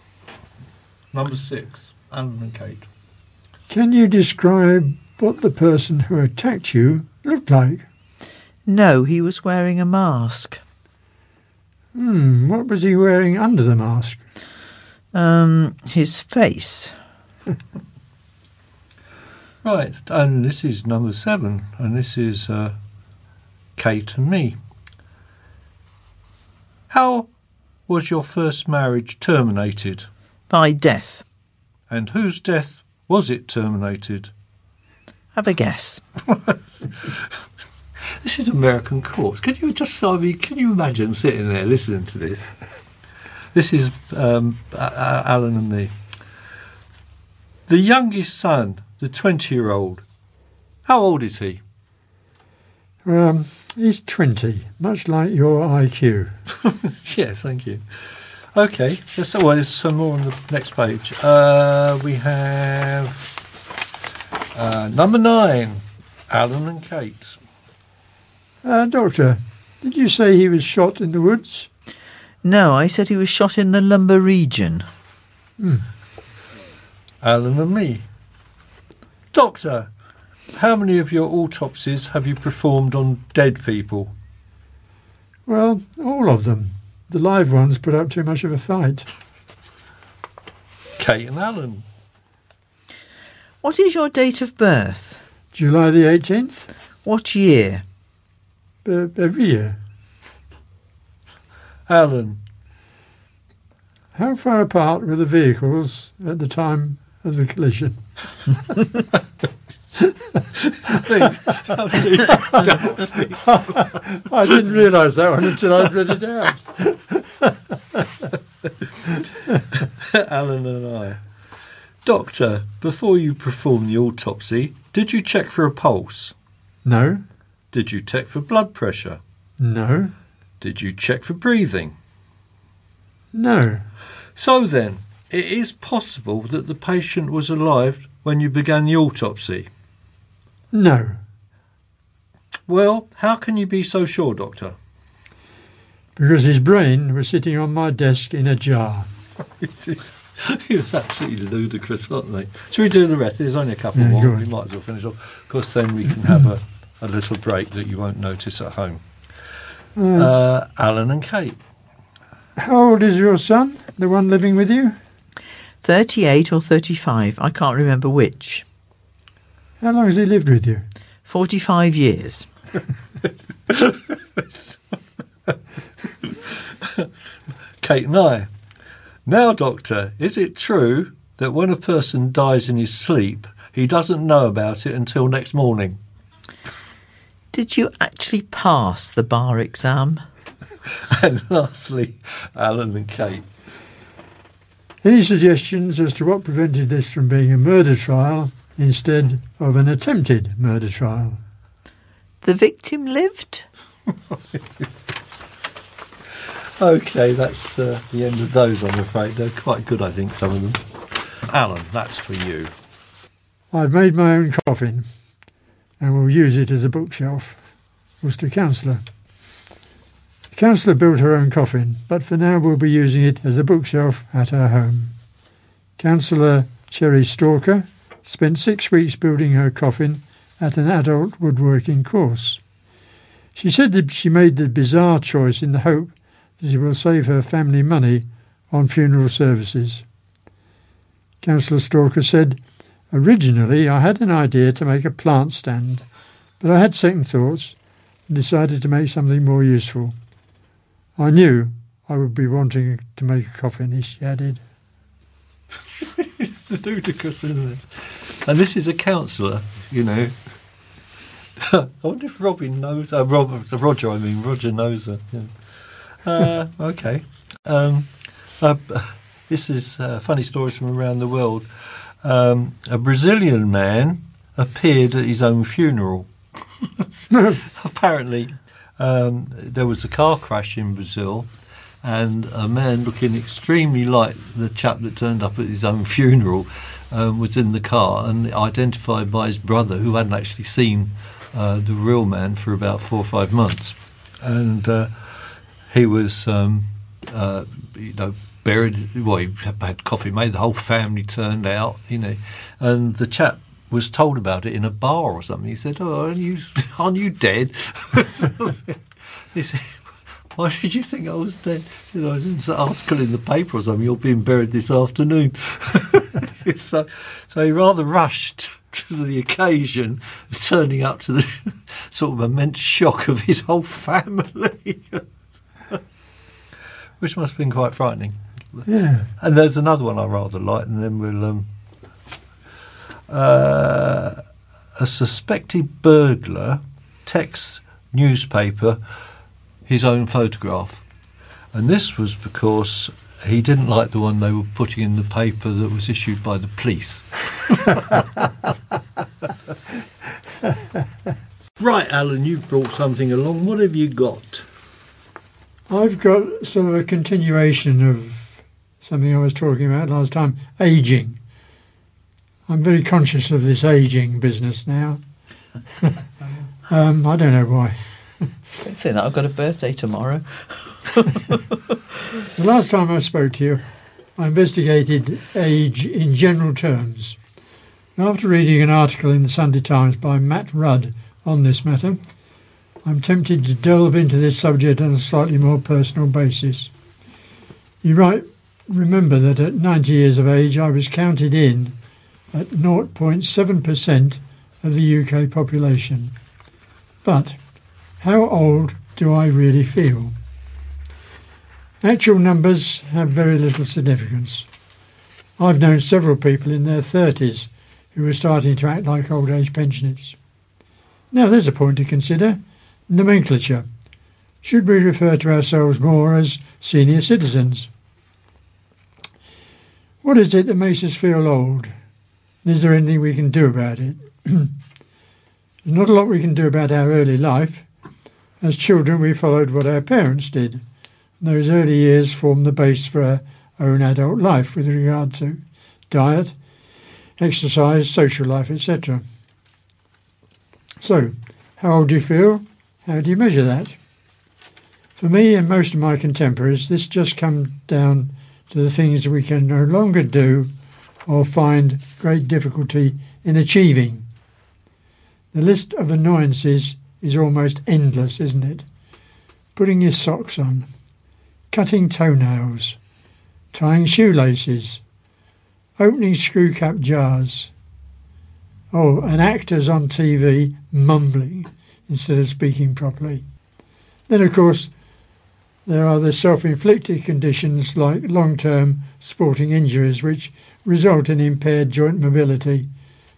Number six, Alan and Kate. Can you describe what the person who attacked you looked like? No, he was wearing a mask. Hmm, what was he wearing under the mask? Um, his face. Right, and this is number seven, and this is uh, Kate and me. How was your first marriage terminated, By death. and whose death was it terminated? Have a guess. This is American court. Can you just, I mean, can you imagine sitting there listening to this? This is um, Alan and me. The youngest son, the 20 year old, how old is he? Um, he's 20, much like your IQ. Yes, thank you. Okay, there's, well, there's some more on the next page. Uh, we have uh, number nine, Alan and Kate. Uh, doctor, did you say he was shot in the woods? No, I said he was shot in the lumber region. Alan and me. Doctor, how many of your autopsies have you performed on dead people? Well, all of them. The live ones put up too much of a fight. Kate and Alan. What is your date of birth? July the 18th? What year? Uh, every year. Alan. How far apart were the vehicles at the time of the collision? I didn't realise that one until I'd read it out. Alan and I. Doctor, before you performed the autopsy, did you check for a pulse? No, Did you check for blood pressure? no, Did you check for breathing? no. So then, it is possible that the patient was alive when you began the autopsy. No, Well, how can you be so sure, Doctor? because his brain was sitting on my desk in a jar. It's absolutely ludicrous, aren't they? Should we do the rest? There's only a couple Yeah, more. We might as well finish off. Of course, then we can have a, a little break that you won't notice at home. Right. Uh, Alan and Kate. How old is your son, the one living with you? 38 or 35? I can't remember which. How long has he lived with you? 45 years. Kate and I. Now, Doctor, is it true that when a person dies in his sleep, he doesn't know about it until next morning? Did you actually pass the bar exam? And lastly, Alan and Kate. Any suggestions as to what prevented this from being a murder trial instead of an attempted murder trial? The victim lived? Okay, that's uh, the end of those, I'm afraid. They're quite good, I think, some of them. Alan, that's for you. I've made my own coffin and will use it as a bookshelf. Councillor. The councillor built her own coffin, but for now we'll be using it as a bookshelf at her home. Councillor Cherry Stalker spent six weeks building her coffin at an adult woodworking course. She said that she made the bizarre choice in the hope that it will save her family money on funeral services. Councillor Stalker said, Originally, I had an idea to make a plant stand, but I had second thoughts and decided to make something more useful. I knew I would be wanting to make a coffin, she added. ludicrous, isn't it? And this is a counsellor, you know. I wonder if Robin knows. Uh, Rob, Roger, I mean Roger knows her. Yeah. Uh, okay. Um, uh, this is uh, funny stories from around the world. Um, a Brazilian man appeared at his own funeral. Apparently, um, there was a car crash in Brazil, and a man looking extremely like the chap that turned up at his own funeral um, was in the car and identified by his brother, who hadn't actually seen uh, the real man for about four or five months, and uh, he was, um, uh, you know. Buried, well, he had coffee made. The whole family turned out, you know, and the chap was told about it in a bar or something. He said, "Oh, aren't you, aren't you dead?" he said, "Why did you think I was dead?" He said, "I was an article in the paper or something. You're being buried this afternoon." so, so he rather rushed to the occasion, turning up to the sort of immense shock of his whole family, which must have been quite frightening. Yeah. And there's another one I rather like, and then we'll. Um, uh, a suspected burglar texts newspaper his own photograph. And this was because he didn't like the one they were putting in the paper that was issued by the police. right, Alan, you've brought something along. What have you got? I've got sort of a continuation of something I was talking about last time aging. I'm very conscious of this aging business now. um, I don't know why. Don't say that. I've got a birthday tomorrow. The last time I spoke to you, I investigated age in general terms. After reading an article in the Sunday Times by Matt Rudd on this matter, I'm tempted to delve into this subject on a slightly more personal basis. You might remember that at 90 years of age, I was counted in at 0.7% of the UK population. But how old do I really feel? Actual numbers have very little significance. I've known several people in their 30s who are starting to act like old age pensioners. Now there's a point to consider nomenclature. Should we refer to ourselves more as senior citizens? What is it that makes us feel old? Is there anything we can do about it? There's not a lot we can do about our early life. As children, we followed what our parents did. And Those early years form the base for our own adult life with regard to diet, exercise, social life, etc. So, how old do you feel? How do you measure that? For me and most of my contemporaries, this just comes down to the things we can no longer do or find great difficulty in achieving. The list of annoyances is almost endless, isn't it? Putting your socks on, cutting toenails, tying shoelaces, opening screw cap jars, Oh, and actors on TV mumbling instead of speaking properly. Then, of course, there are the self inflicted conditions like long term sporting injuries, which result in impaired joint mobility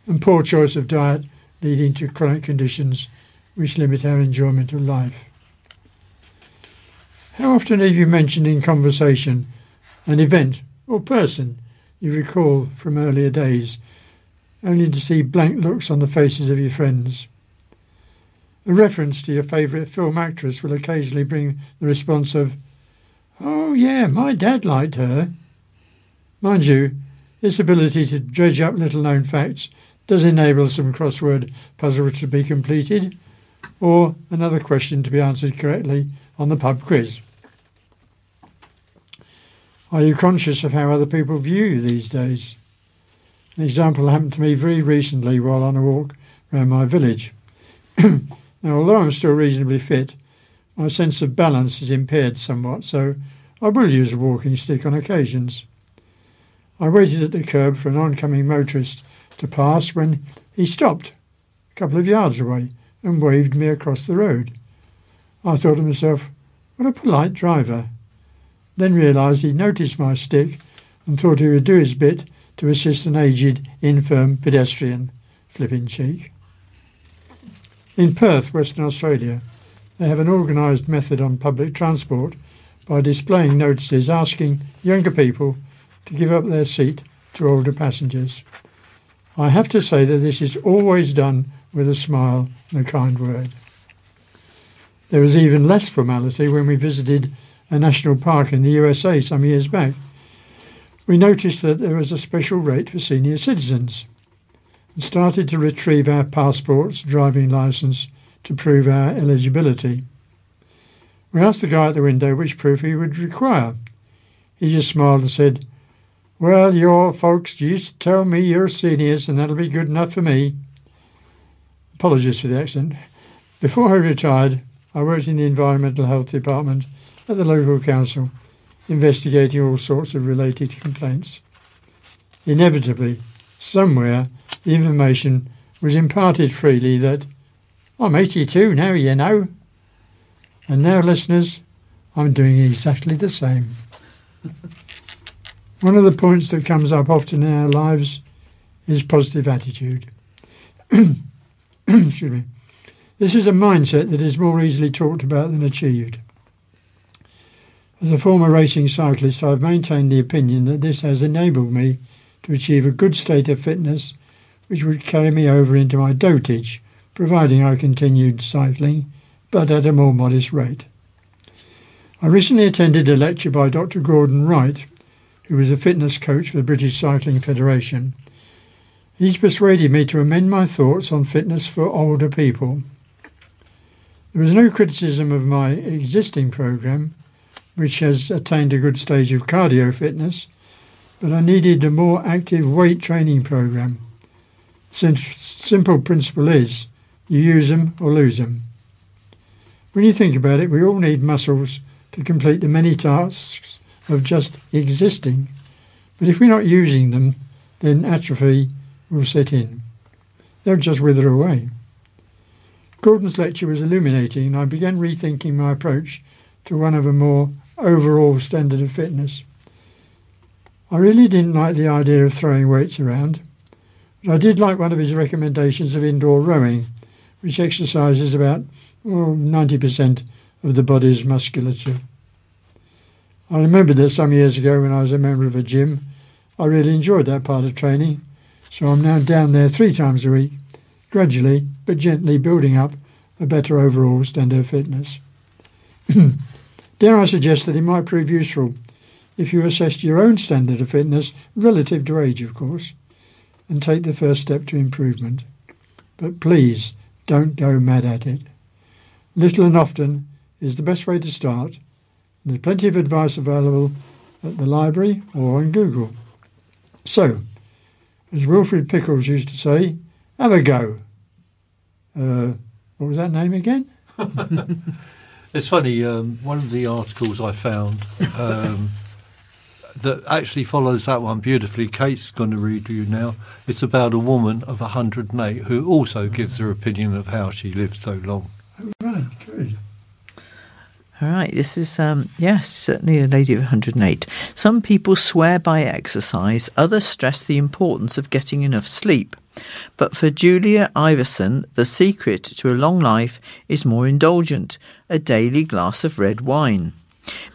and poor choice of diet, leading to chronic conditions which limit our enjoyment of life. How often have you mentioned in conversation an event or person you recall from earlier days, only to see blank looks on the faces of your friends? A reference to your favourite film actress will occasionally bring the response of, Oh, yeah, my dad liked her. Mind you, this ability to dredge up little known facts does enable some crossword puzzles to be completed or another question to be answered correctly on the pub quiz. Are you conscious of how other people view you these days? An example happened to me very recently while on a walk around my village. now, although I'm still reasonably fit, my sense of balance is impaired somewhat, so I will use a walking stick on occasions. I waited at the curb for an oncoming motorist to pass when he stopped a couple of yards away and waved me across the road. I thought to myself, what a polite driver. Then realised he'd noticed my stick and thought he would do his bit to assist an aged, infirm pedestrian. Flipping cheek. In Perth, Western Australia, they have an organised method on public transport by displaying notices asking younger people to give up their seat to older passengers. I have to say that this is always done with a smile and a kind word. There was even less formality when we visited a national park in the USA some years back. We noticed that there was a special rate for senior citizens and started to retrieve our passports, driving license to prove our eligibility. We asked the guy at the window which proof he would require. He just smiled and said, Well, you all folks used to tell me you're seniors and that'll be good enough for me. Apologies for the accent. Before I retired, I worked in the Environmental Health Department at the local council, investigating all sorts of related complaints. Inevitably, somewhere, the information was imparted freely that I'm 82 now, you know. And now, listeners, I'm doing exactly the same. One of the points that comes up often in our lives is positive attitude. Excuse me. This is a mindset that is more easily talked about than achieved. As a former racing cyclist, I have maintained the opinion that this has enabled me to achieve a good state of fitness which would carry me over into my dotage, providing I continued cycling, but at a more modest rate. I recently attended a lecture by Dr. Gordon Wright, who is a fitness coach for the British Cycling Federation. He's persuaded me to amend my thoughts on fitness for older people. There was no criticism of my existing program, which has attained a good stage of cardio fitness, but I needed a more active weight training program. Since simple principle is you use them or lose them. When you think about it, we all need muscles to complete the many tasks of just existing. But if we're not using them, then atrophy will set in. They'll just wither away. Gordon's lecture was illuminating, and I began rethinking my approach to one of a more overall standard of fitness. I really didn't like the idea of throwing weights around, I did like one of his recommendations of indoor rowing, which exercises about well, 90% of the body's musculature. I remember that some years ago when I was a member of a gym, I really enjoyed that part of training, so I'm now down there three times a week, gradually but gently building up a better overall standard of fitness. Dare I suggest that it might prove useful if you assessed your own standard of fitness, relative to age, of course, and take the first step to improvement. But please don't go mad at it. Little and often is the best way to start. There's plenty of advice available at the library or on Google. So, as Wilfred Pickles used to say, have a go. Uh, what was that name again? It's funny. Um, one of the articles I found um, that actually follows that one beautifully. Kate's going to read you now. It's about a woman of 108 who also gives her opinion of how she lived so long. Right, good. All right, this is, um, yes, certainly a lady of 108. Some people swear by exercise, others stress the importance of getting enough sleep. But for Julia Iverson, the secret to a long life is more indulgent a daily glass of red wine.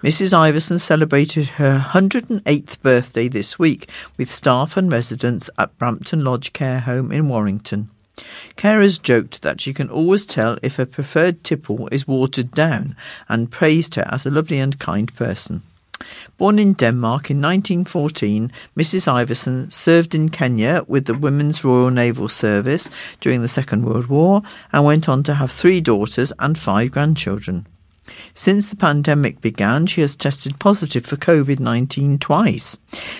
Mrs. Iverson celebrated her 108th birthday this week with staff and residents at Brampton Lodge Care Home in Warrington. Carers joked that she can always tell if her preferred tipple is watered down and praised her as a lovely and kind person. Born in Denmark in 1914, Mrs. Iverson served in Kenya with the Women's Royal Naval Service during the Second World War and went on to have three daughters and five grandchildren. Since the pandemic began, she has tested positive for COVID 19 twice,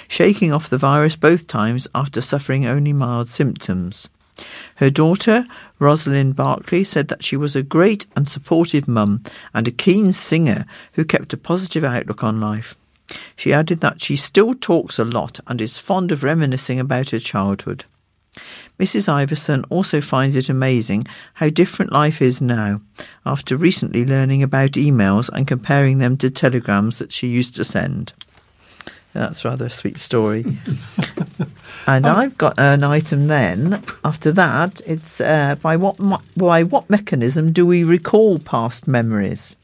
shaking off the virus both times after suffering only mild symptoms. Her daughter, Rosalind Barclay, said that she was a great and supportive mum and a keen singer who kept a positive outlook on life. She added that she still talks a lot and is fond of reminiscing about her childhood. Mrs. Iverson also finds it amazing how different life is now, after recently learning about emails and comparing them to telegrams that she used to send. That's rather a sweet story. and I've got an item then. After that, it's uh, by what by what mechanism do we recall past memories?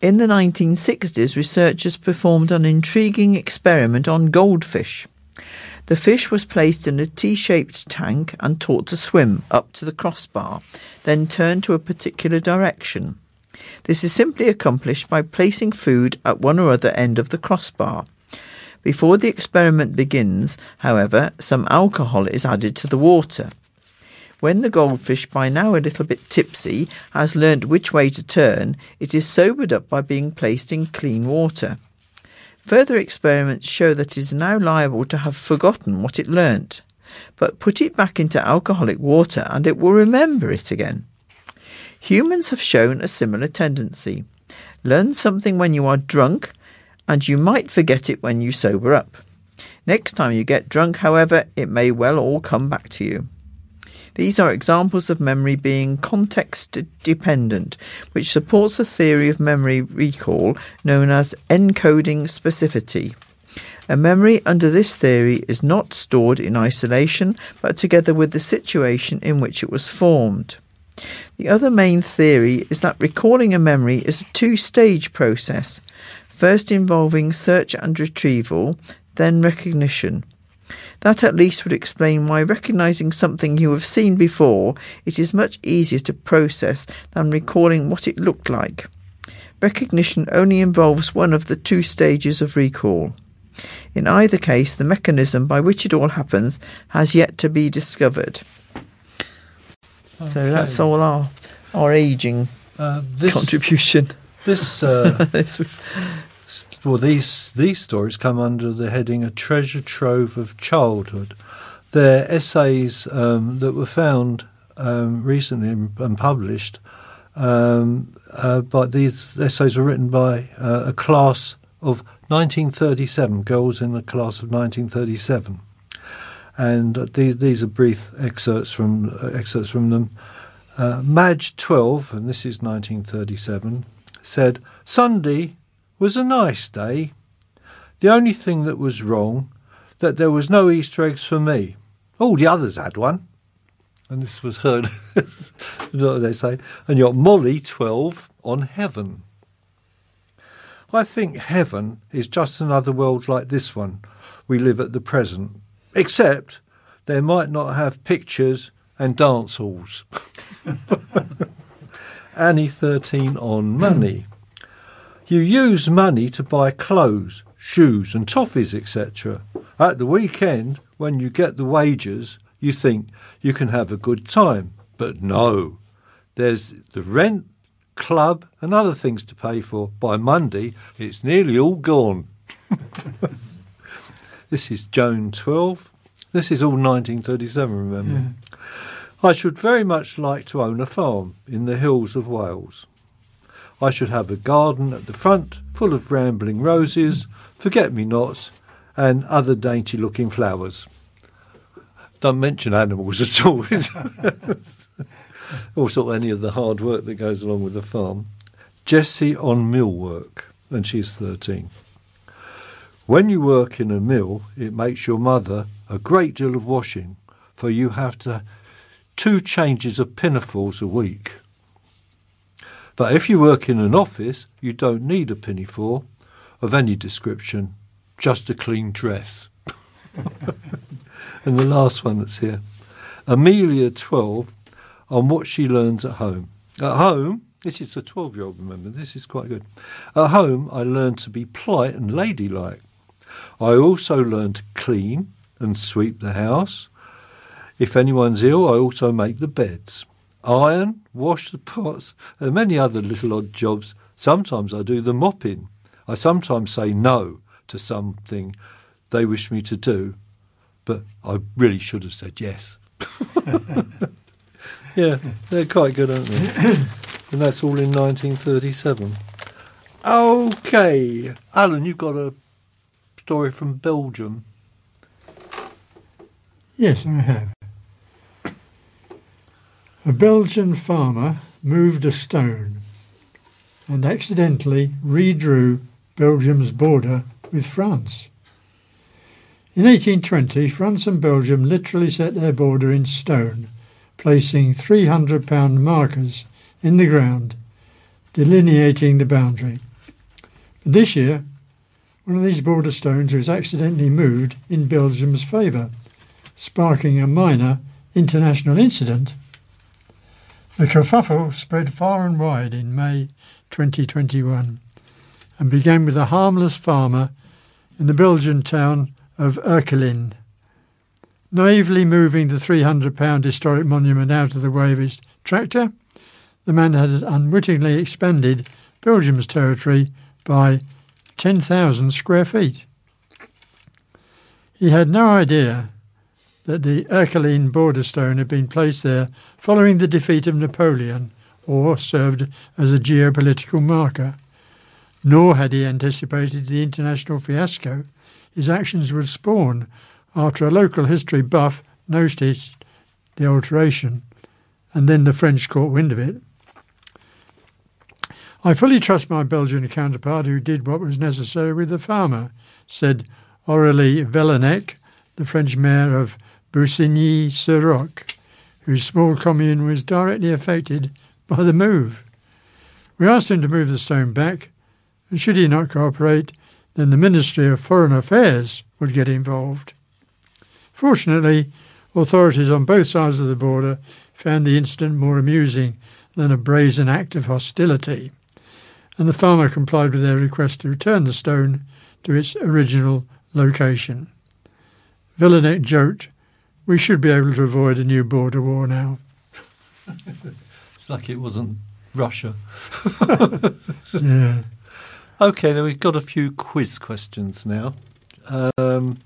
In the 1960s, researchers performed an intriguing experiment on goldfish. The fish was placed in a T shaped tank and taught to swim up to the crossbar, then turn to a particular direction. This is simply accomplished by placing food at one or other end of the crossbar. Before the experiment begins, however, some alcohol is added to the water. When the goldfish, by now a little bit tipsy, has learnt which way to turn, it is sobered up by being placed in clean water. Further experiments show that it is now liable to have forgotten what it learnt, but put it back into alcoholic water and it will remember it again. Humans have shown a similar tendency. Learn something when you are drunk, and you might forget it when you sober up. Next time you get drunk, however, it may well all come back to you. These are examples of memory being context dependent, which supports a theory of memory recall known as encoding specificity. A memory under this theory is not stored in isolation, but together with the situation in which it was formed. The other main theory is that recalling a memory is a two stage process, first involving search and retrieval, then recognition. That at least would explain why recognizing something you have seen before, it is much easier to process than recalling what it looked like. Recognition only involves one of the two stages of recall. In either case, the mechanism by which it all happens has yet to be discovered. So that's all our our aging Uh, this, contribution. this, uh, This well, these these stories come under the heading "A Treasure Trove of Childhood." They're essays um, that were found um, recently and published. Um, uh, but these essays were written by uh, a class of 1937 girls in the class of 1937, and uh, these these are brief excerpts from uh, excerpts from them. Uh, Madge 12, and this is 1937, said, Sunday was a nice day. The only thing that was wrong, that there was no Easter eggs for me. All the others had one. And this was heard, they say. And you're Molly 12 on heaven. I think heaven is just another world like this one we live at the present, except they might not have pictures and dance halls. Annie 13 on money. You use money to buy clothes, shoes, and toffees, etc. At the weekend, when you get the wages, you think you can have a good time. But no, there's the rent, club, and other things to pay for. By Monday, it's nearly all gone. this is Joan 12. This is all 1937, remember? Hmm. I should very much like to own a farm in the hills of Wales. I should have a garden at the front full of rambling roses, forget me nots, and other dainty looking flowers. Don't mention animals at all. also, any of the hard work that goes along with the farm. Jessie on mill work, and she's 13. When you work in a mill, it makes your mother a great deal of washing, for you have to two changes of pinafores a week. But if you work in an office, you don't need a pinafore of any description, just a clean dress. and the last one that's here Amelia, 12, on what she learns at home. At home, this is a 12 year old, remember, this is quite good. At home, I learned to be polite and ladylike. I also learned to clean and sweep the house. If anyone's ill, I also make the beds. Iron, wash the pots, and many other little odd jobs. Sometimes I do the mopping. I sometimes say no to something they wish me to do, but I really should have said yes. yeah, they're quite good, aren't they? and that's all in 1937. Okay, Alan, you've got a story from Belgium. Yes, I have. A Belgian farmer moved a stone and accidentally redrew Belgium's border with France. In 1820, France and Belgium literally set their border in stone, placing £300 markers in the ground, delineating the boundary. But this year, one of these border stones was accidentally moved in Belgium's favour, sparking a minor international incident the kerfuffle spread far and wide in May 2021 and began with a harmless farmer in the Belgian town of Erquelinnes. Naively moving the £300 historic monument out of the way of his tractor, the man had unwittingly expanded Belgium's territory by 10,000 square feet. He had no idea that the Erquelinnes border stone had been placed there following the defeat of Napoleon or served as a geopolitical marker. Nor had he anticipated the international fiasco his actions would spawn after a local history buff noticed the alteration, and then the French caught wind of it. I fully trust my Belgian counterpart who did what was necessary with the farmer, said Aurélie Welonek, the French mayor of Bousignies-sur-Roc, whose small commune was directly affected by the move. We asked him to move the stone back, and should he not cooperate, then the Ministry of Foreign Affairs would get involved. Fortunately, authorities on both sides of the border found the incident more amusing than a brazen act of hostility, and the farmer complied with their request to return the stone to its original location. Villeneuve joked we should be able to avoid a new border war now. it's like it wasn't Russia. yeah. Okay, now we've got a few quiz questions now. Um,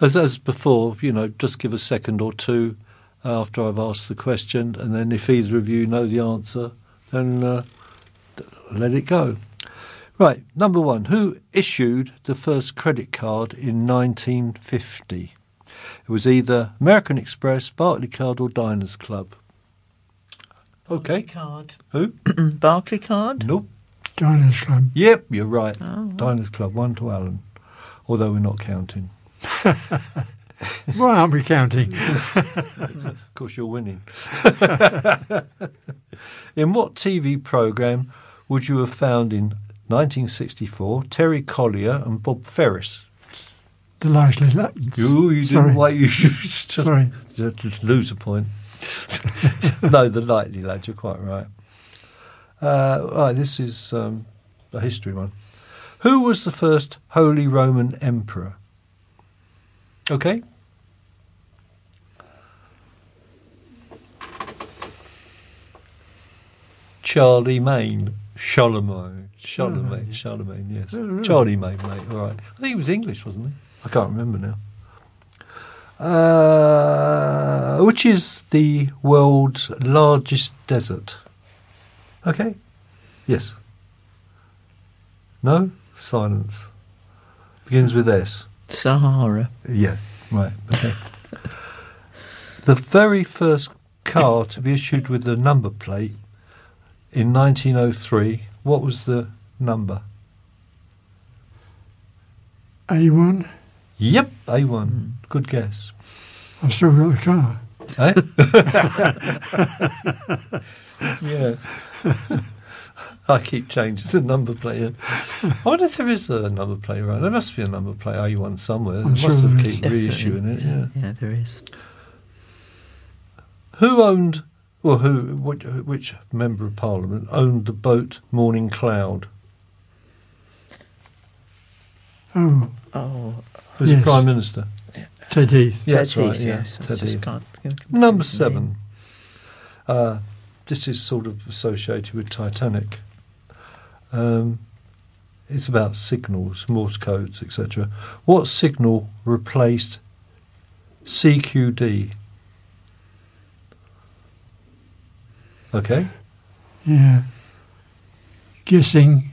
as as before, you know, just give a second or two after I've asked the question, and then if either of you know the answer, then uh, let it go. Right, number one. Who issued the first credit card in 1950? It was either American Express, Barclaycard, or Diners Club. Okay. Card. Who? Barclaycard? Nope. Diners Club. Yep, you're right. Oh, right. Diners Club, one to Alan. Although we're not counting. Why aren't we counting? Of course, you're winning. in what TV programme would you have found in 1964 Terry Collier and Bob Ferris? The likely lads. You, you Sorry. didn't wait. You used to, Sorry. to, to lose a point. no, the lightly lads. You're quite right. Uh, right, this is um, a history one. Who was the first Holy Roman Emperor? Okay. Charlie Maine. Charlemagne. Charlemagne. Charlemagne, yes. Oh? Charlie Maine, mate. All right. I think he was English, wasn't he? I can't remember now. Uh, which is the world's largest desert? Okay. Yes. No? Silence. Begins with S. Sahara. Yeah, right. Okay. the very first car to be issued with the number plate in 1903, what was the number? A1. Yep, I won. Good guess. I've still got the car. Eh? yeah. I keep changing the number plate. I wonder if there is a number plate around. There must be a number plate A1 somewhere. I'm They sure must have there is. keep reissuing it. Yeah. yeah, there is. Who owned, well, who, which, which member of Parliament owned the boat Morning Cloud? Oh, Oh, Was Yes. the Prime Minister? Ted Heath. Yeah, Ted that's right, Heath, yeah, yes. I Ted Heath. can't think of Number seven. Uh, this is sort of associated with Titanic. Um, it's about signals, Morse codes, etc. What signal replaced CQD? Okay. Yeah. Guessing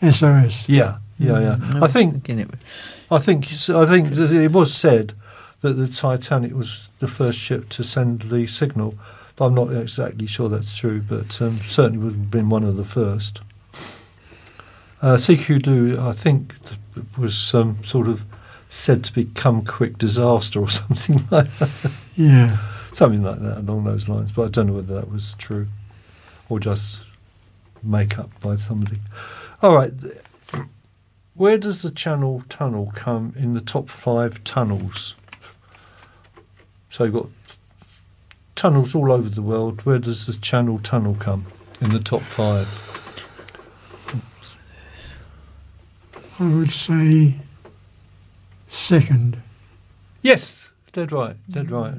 SOS. Yeah. Yeah. Yeah. Mm, I was think thinking it was- I think I think it was said that the Titanic was the first ship to send the signal, but I'm not exactly sure that's true. But um, certainly would have been one of the first. Uh, CQD, I think, was um, sort of said to become quick disaster or something like that. Yeah. something like that along those lines. But I don't know whether that was true or just make up by somebody. All right. Where does the Channel Tunnel come in the top five tunnels? So you've got tunnels all over the world. Where does the Channel Tunnel come in the top five? I would say second. Yes, dead right, dead right.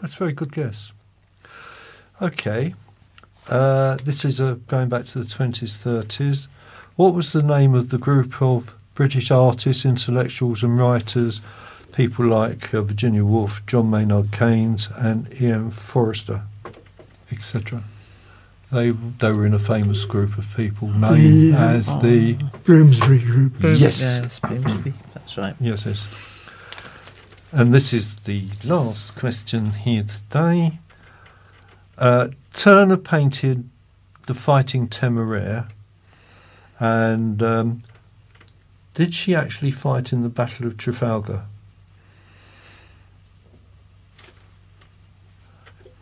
That's a very good guess. Okay, uh, this is uh going back to the twenties, thirties. What was the name of the group of British artists, intellectuals, and writers? People like uh, Virginia Woolf, John Maynard Keynes, and Ian Forrester, etc. They they were in a famous group of people known The, uh, as the Bloomsbury Group. Yes. Yes, Bloomsbury. That's right. Yes, yes. And this is the last question here today. Uh, Turner painted the Fighting Temeraire, and um, did she actually fight in the Battle of Trafalgar?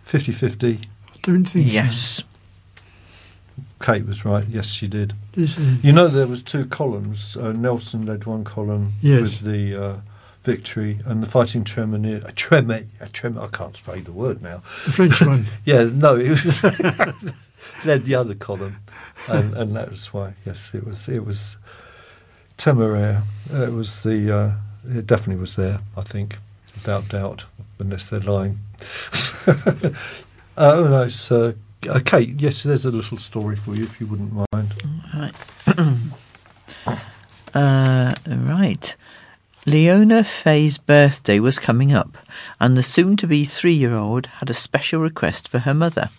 50 50. I don't think so. Yes. Kate was right. Yes, she did. This is, You know, there was two columns. Uh, Nelson led one column Yes. with the uh, victory, and the fighting Tremenier, a treme, a trem. I can't say the word now. the French one. Yeah, no, it was led the other column, and, and that's why. Yes, it was. It was Temeraire. Uh, it was the. Uh, it definitely was there. I think, without doubt, unless they're lying. uh, oh no, it's uh, uh. Yes, there's a little story for you if you wouldn't mind. Right. uh, right. Leona Faye's birthday was coming up, and the soon to be three year old had a special request for her mother.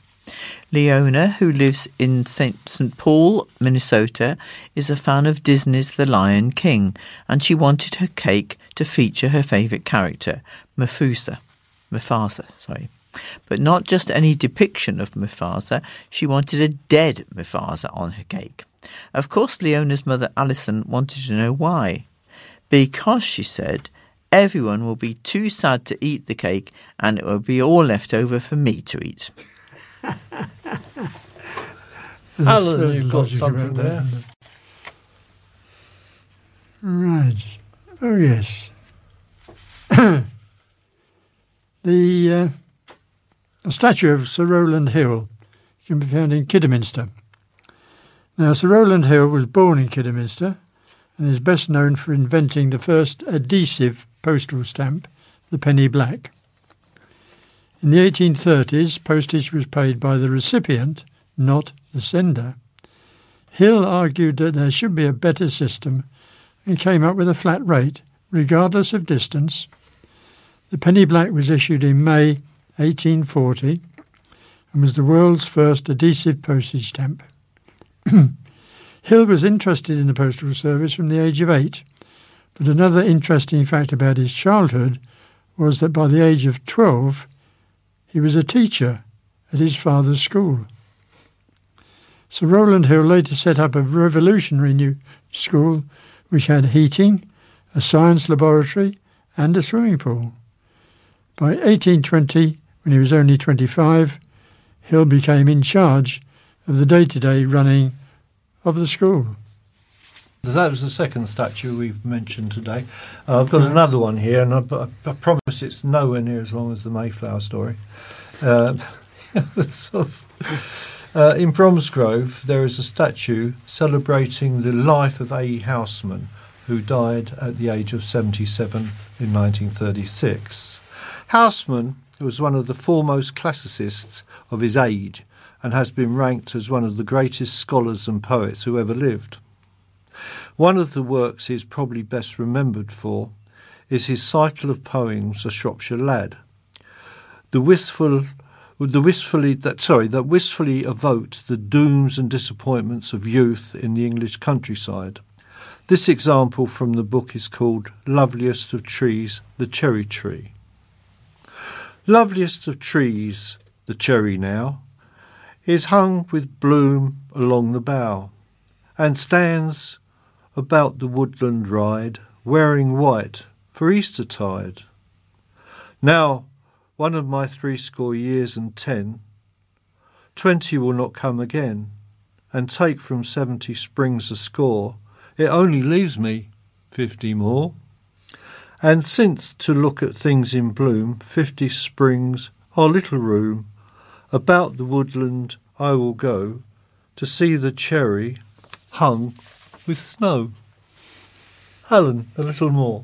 Leona, who lives in St. Paul, Minnesota, is a fan of Disney's The Lion King, and she wanted her cake to feature her favourite character, Mufasa. Mufasa, sorry. But not just any depiction of Mufasa, she wanted a dead Mufasa on her cake. Of course, Leona's mother Alison wanted to know why. Because, she said, everyone will be too sad to eat the cake and it will be all left over for me to eat. Alan, you've got something there. that, isn't there? Right. Oh, yes. the uh, a statue of Sir Rowland Hill can be found in Kidderminster. Now, Sir Rowland Hill was born in Kidderminster and is best known for inventing the first adhesive postal stamp, the penny black. In the 1830s, postage was paid by the recipient, not the sender. Hill argued that there should be a better system and came up with a flat rate, regardless of distance. The penny black was issued in May 1840 and was the world's first adhesive postage stamp. Hill was interested in the postal service from the age of eight, But another interesting fact about his childhood was that by the age of 12, he was a teacher at his father's school. Sir Rowland Hill later set up a revolutionary new school which had heating, a science laboratory, and a swimming pool. By 1820, when he was only 25, Hill became in charge of the day to day running of the school. That was the second statue we've mentioned today. Uh, I've got another one here, and I, I, promise it's nowhere near as long as the Mayflower story. Uh, sort of, uh, in Bromsgrove, there is a statue celebrating the life of A. E. Housman, who died at the age of 77 in 1936. Housman was one of the foremost classicists of his age and has been ranked as one of the greatest scholars and poets who ever lived. One of the works he is probably best remembered for is his cycle of poems, A Shropshire Lad. The wistful the wistfully that sorry that wistfully evoked the dooms and disappointments of youth in the English countryside. This example from the book is called Loveliest of Trees, the Cherry Tree. Loveliest of trees, the cherry now, is hung with bloom along the bough, and stands about the woodland ride, wearing white for Eastertide. Now, one of my threescore years and ten, twenty will not come again, and take from seventy springs a score, it only leaves me fifty more. And since to look at things in bloom, fifty springs are little room, about the woodland I will go to see the cherry hung with snow. Alan, a little more.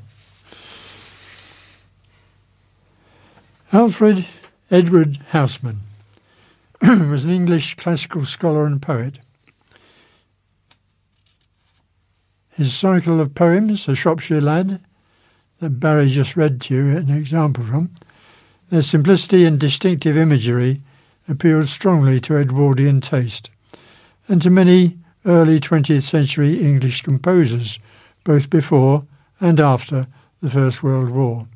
Alfred Edward Housman was an English classical scholar and poet. His cycle of poems, A Shropshire Lad, that Barry just read to you an example from, their simplicity and distinctive imagery appealed strongly to Edwardian taste and to many early 20th century English composers, both before and after the First World War.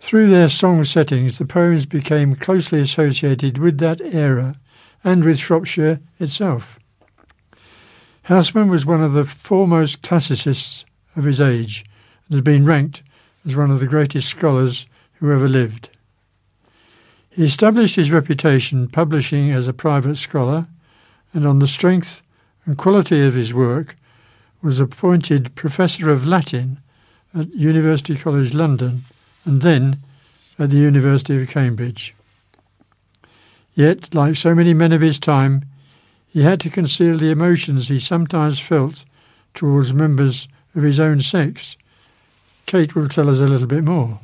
Through their song settings, the poems became closely associated with that era and with Shropshire itself. Housman was one of the foremost classicists of his age and has been ranked as one of the greatest scholars who ever lived. He established his reputation publishing as a private scholar and on the strength and quality of his work, was appointed Professor of Latin at University College London and then at the University of Cambridge. Yet, like so many men of his time, he had to conceal the emotions he sometimes felt towards members of his own sex. Kate will tell us a little bit more.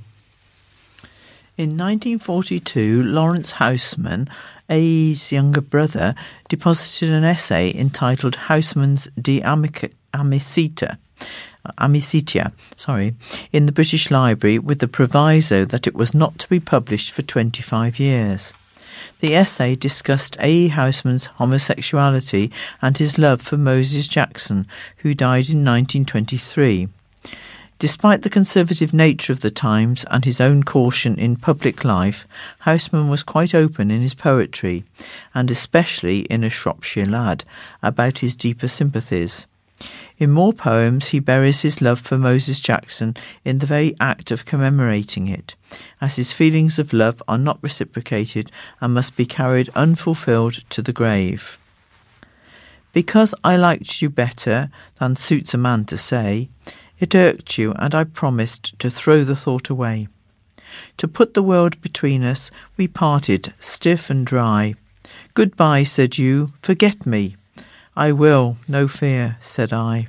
In 1942, Lawrence Housman A's younger brother, deposited an essay entitled Housman's De Amicita, Amicitia, sorry, in the British Library with the proviso that it was not to be published for 25 years. The essay discussed A. Housman's homosexuality and his love for Moses Jackson, who died in 1923. Despite the conservative nature of the times and his own caution in public life, Housman was quite open in his poetry, and especially in A Shropshire Lad, about his deeper sympathies. In more poems, he buries his love for Moses Jackson in the very act of commemorating it, as his feelings of love are not reciprocated and must be carried unfulfilled to the grave. Because I liked you better than suits a man to say, it irked you, and I promised to throw the thought away. To put the world between us, we parted, stiff and dry. Goodbye, said you, forget me. I will, no fear, said I.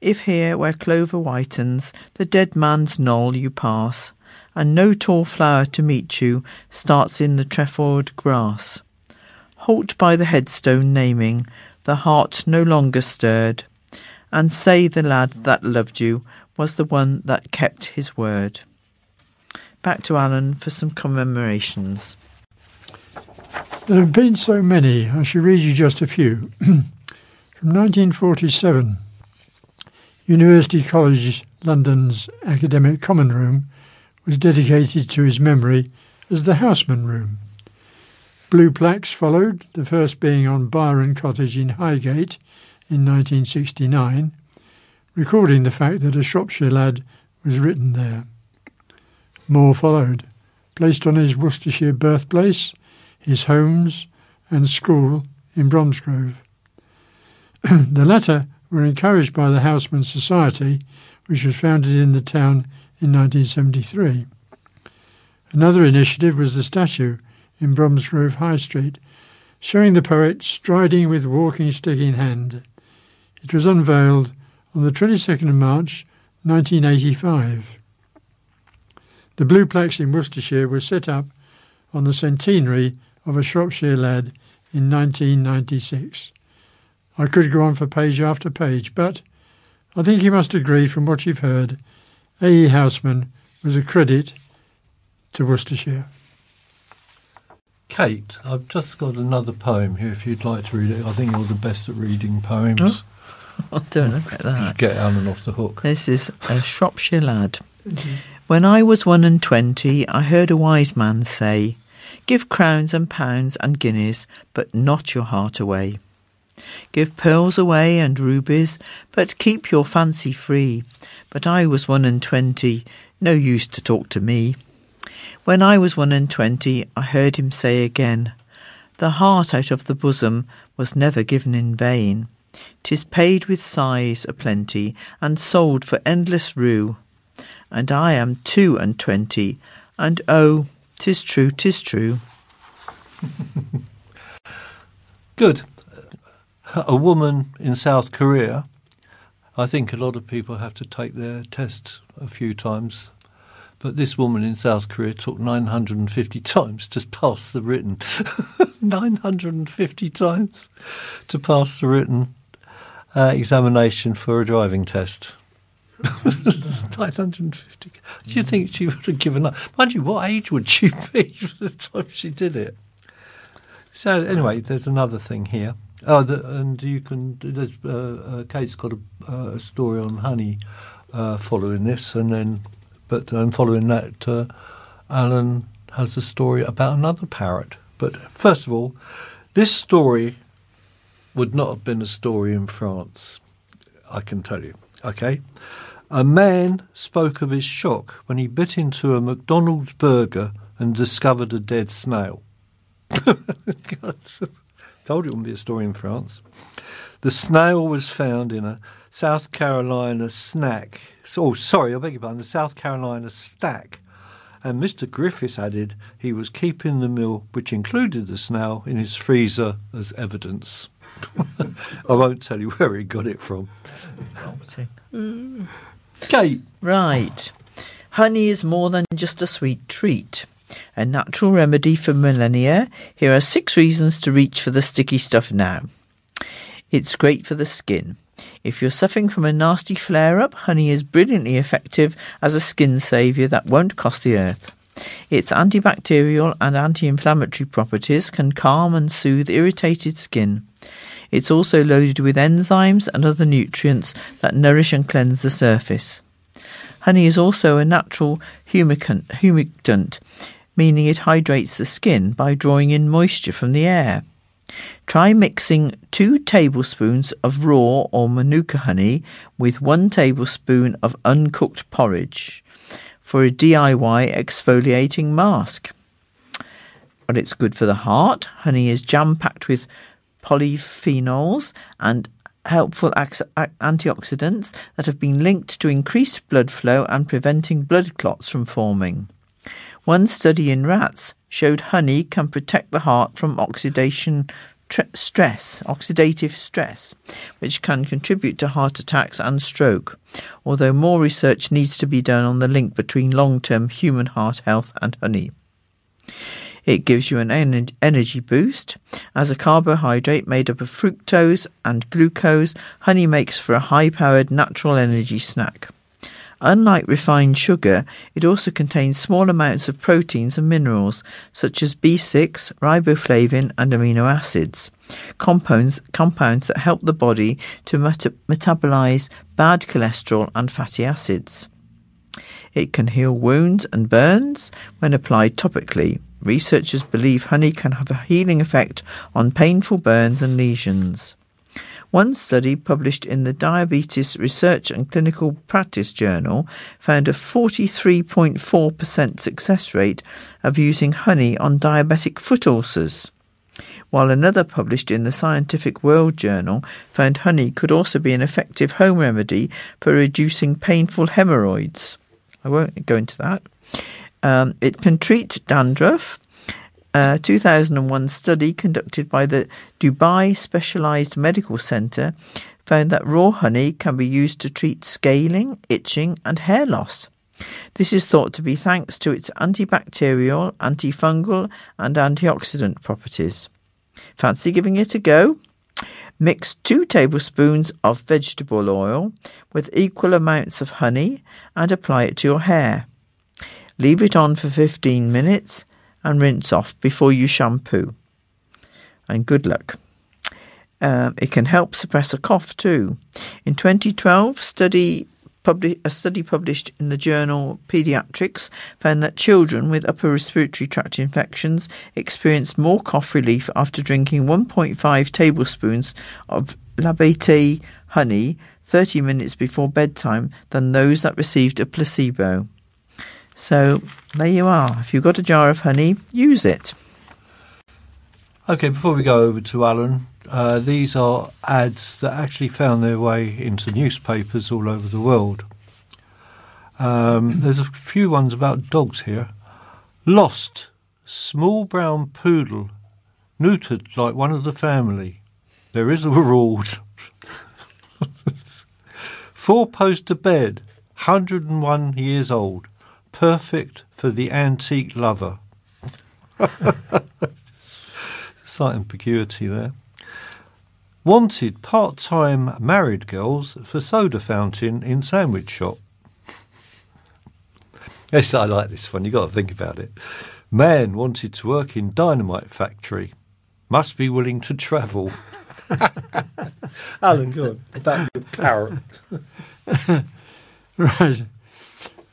If here where clover whitens, the dead man's knoll you pass, and no tall flower to meet you starts in the trefoiled grass. Halt by the headstone naming, the heart no longer stirred, and say the lad that loved you was the one that kept his word. Back to Alan for some commemorations. There have been so many, I shall read you just a few. From 1947, University College London's Academic Common Room was dedicated to his memory as the Housman Room. Blue plaques followed, the first being on Byron Cottage in Highgate in 1969, recording the fact that a Shropshire lad was written there. More followed, placed on his Worcestershire birthplace, his homes, and school in Bromsgrove. the latter were encouraged by the Housman Society, which was founded in the town in 1973. Another initiative was the statue in Bromsgrove High Street, showing the poet striding with walking stick in hand. It was unveiled on the 22nd of March 1985. The blue plaques in Worcestershire were set up on the centenary of a Shropshire lad in 1996. I could go on for page after page, but I think you must agree from what you've heard, A.E. Housman was a credit to Worcestershire. Kate, I've just got another poem here if you'd like to read it. I think you're the best at reading poems. I Oh, don't know about that. Get Alan off the hook. This is a Shropshire lad. Mm-hmm. When I was one and twenty, I heard a wise man say, Give crowns and pounds and guineas, but not your heart away. Give pearls away and rubies, but keep your fancy free. But I was one and twenty, no use to talk to me. When I was one and twenty, I heard him say again, The heart out of the bosom was never given in vain. 'Tis paid with sighs a plenty, and sold for endless rue. And I am two and twenty, and oh, 'tis true, 'tis true. Good. A woman in South Korea. I think a lot of people have to take their tests a few times. But this woman in South Korea took 950 times to pass the written. 950 times to pass the written uh, examination for a driving test. 950. Do you think she would have given up? Mind you, what age would she be for the time she did it? So anyway, there's another thing here. Oh, the, and you can. Uh, uh, Kate's got a, uh, a story on honey uh, following this, and then, but um, following that, uh, Alan has a story about another parrot. But first of all, this story would not have been a story in France. I can tell you. Okay, a man spoke of his shock when he bit into a McDonald's burger and discovered a dead snail. Told it wouldn't be a story in France. The snail was found in a South Carolina snack. Oh, sorry, I beg your pardon, a South Carolina stack. And Mr. Griffiths added he was keeping the meal, which included the snail, in his freezer as evidence. I won't tell you where he got it from. Mm. Kate. Right. Honey is more than just a sweet treat. A natural remedy for millennia. Here are six reasons to reach for the sticky stuff now. It's great for the skin. If you're suffering from a nasty flare up, honey is brilliantly effective as a skin saviour that won't cost the earth. Its antibacterial and anti inflammatory properties can calm and soothe irritated skin. It's also loaded with enzymes and other nutrients that nourish and cleanse the surface. Honey is also a natural humicant, humectant, meaning it hydrates the skin by drawing in moisture from the air. Try mixing two tablespoons of raw or manuka honey with one tablespoon of uncooked porridge for a DIY exfoliating mask. But it's good for the heart. Honey is jam packed with polyphenols and helpful antioxidants that have been linked to increased blood flow and preventing blood clots from forming. One study in rats showed honey can protect the heart from oxidation stress, oxidative stress, which can contribute to heart attacks and stroke, although more research needs to be done on the link between long term human heart health and honey. It gives you an energy boost. As a carbohydrate made up of fructose and glucose, honey makes for a high powered natural energy snack. Unlike refined sugar, it also contains small amounts of proteins and minerals such as B6, riboflavin, and amino acids. Compounds, compounds that help the body to meta- metabolize bad cholesterol and fatty acids. It can heal wounds and burns when applied topically. Researchers believe honey can have a healing effect on painful burns and lesions. One study published in the Diabetes Research and Clinical Practice Journal found a 43.4% success rate of using honey on diabetic foot ulcers, while another published in the Scientific World Journal found honey could also be an effective home remedy for reducing painful hemorrhoids. I won't go into that. Um, it can treat dandruff, a 2001 study conducted by the Dubai Specialized Medical Center found that raw honey can be used to treat scaling, itching, and hair loss. This is thought to be thanks to its antibacterial, antifungal, and antioxidant properties. Fancy giving it a go? Mix two tablespoons of vegetable oil with equal amounts of honey and apply it to your hair. Leave it on for 15 minutes and rinse off before you shampoo. And good luck. Um, it can help suppress a cough too. In 2012, study publi- a study published in the journal Pediatrics found that children with upper respiratory tract infections experienced more cough relief after drinking 1.5 tablespoons of Labiatae honey 30 minutes before bedtime than those that received a placebo. So there you are. If you've got a jar of honey, use it. Okay, before we go over to Alan, uh, these are ads that actually found their way into newspapers all over the world. Um, there's a few ones about dogs here. Lost, small brown poodle, neutered like one of the family. There is a reward. Four poster bed, 101 years old perfect for the antique lover. Slight ambiguity there. Wanted part time married girls for soda fountain in sandwich shop. yes, I like this one. You've got to think about it. Man wanted to work in dynamite factory. Must be willing to travel. Alan, go on. About your parrot. right.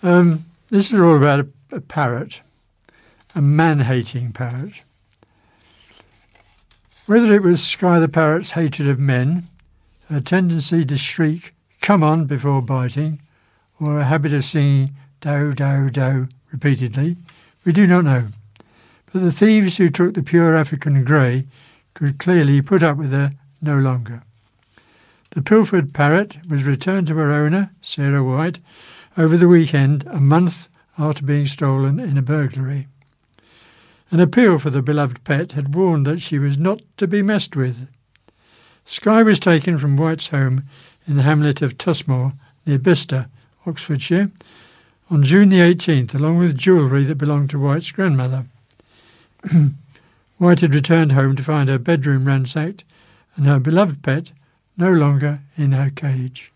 Um, this is all about a, a parrot, a man hating parrot. Whether it was Sky the parrot's hatred of men, a tendency to shriek, come on, before biting, or a habit of singing do, do, do repeatedly, we do not know. But the thieves who took the pure African grey could clearly put up with her no longer. The pilfered parrot was returned to her owner, Sarah White, over the weekend, a month after being stolen in a burglary. An appeal for the beloved pet had warned that she was not to be messed with. Sky was taken from White's home in the hamlet of Tusmore, near Bicester, Oxfordshire, on June the 18th, along with jewellery that belonged to White's grandmother. White had returned home to find her bedroom ransacked and her beloved pet no longer in her cage.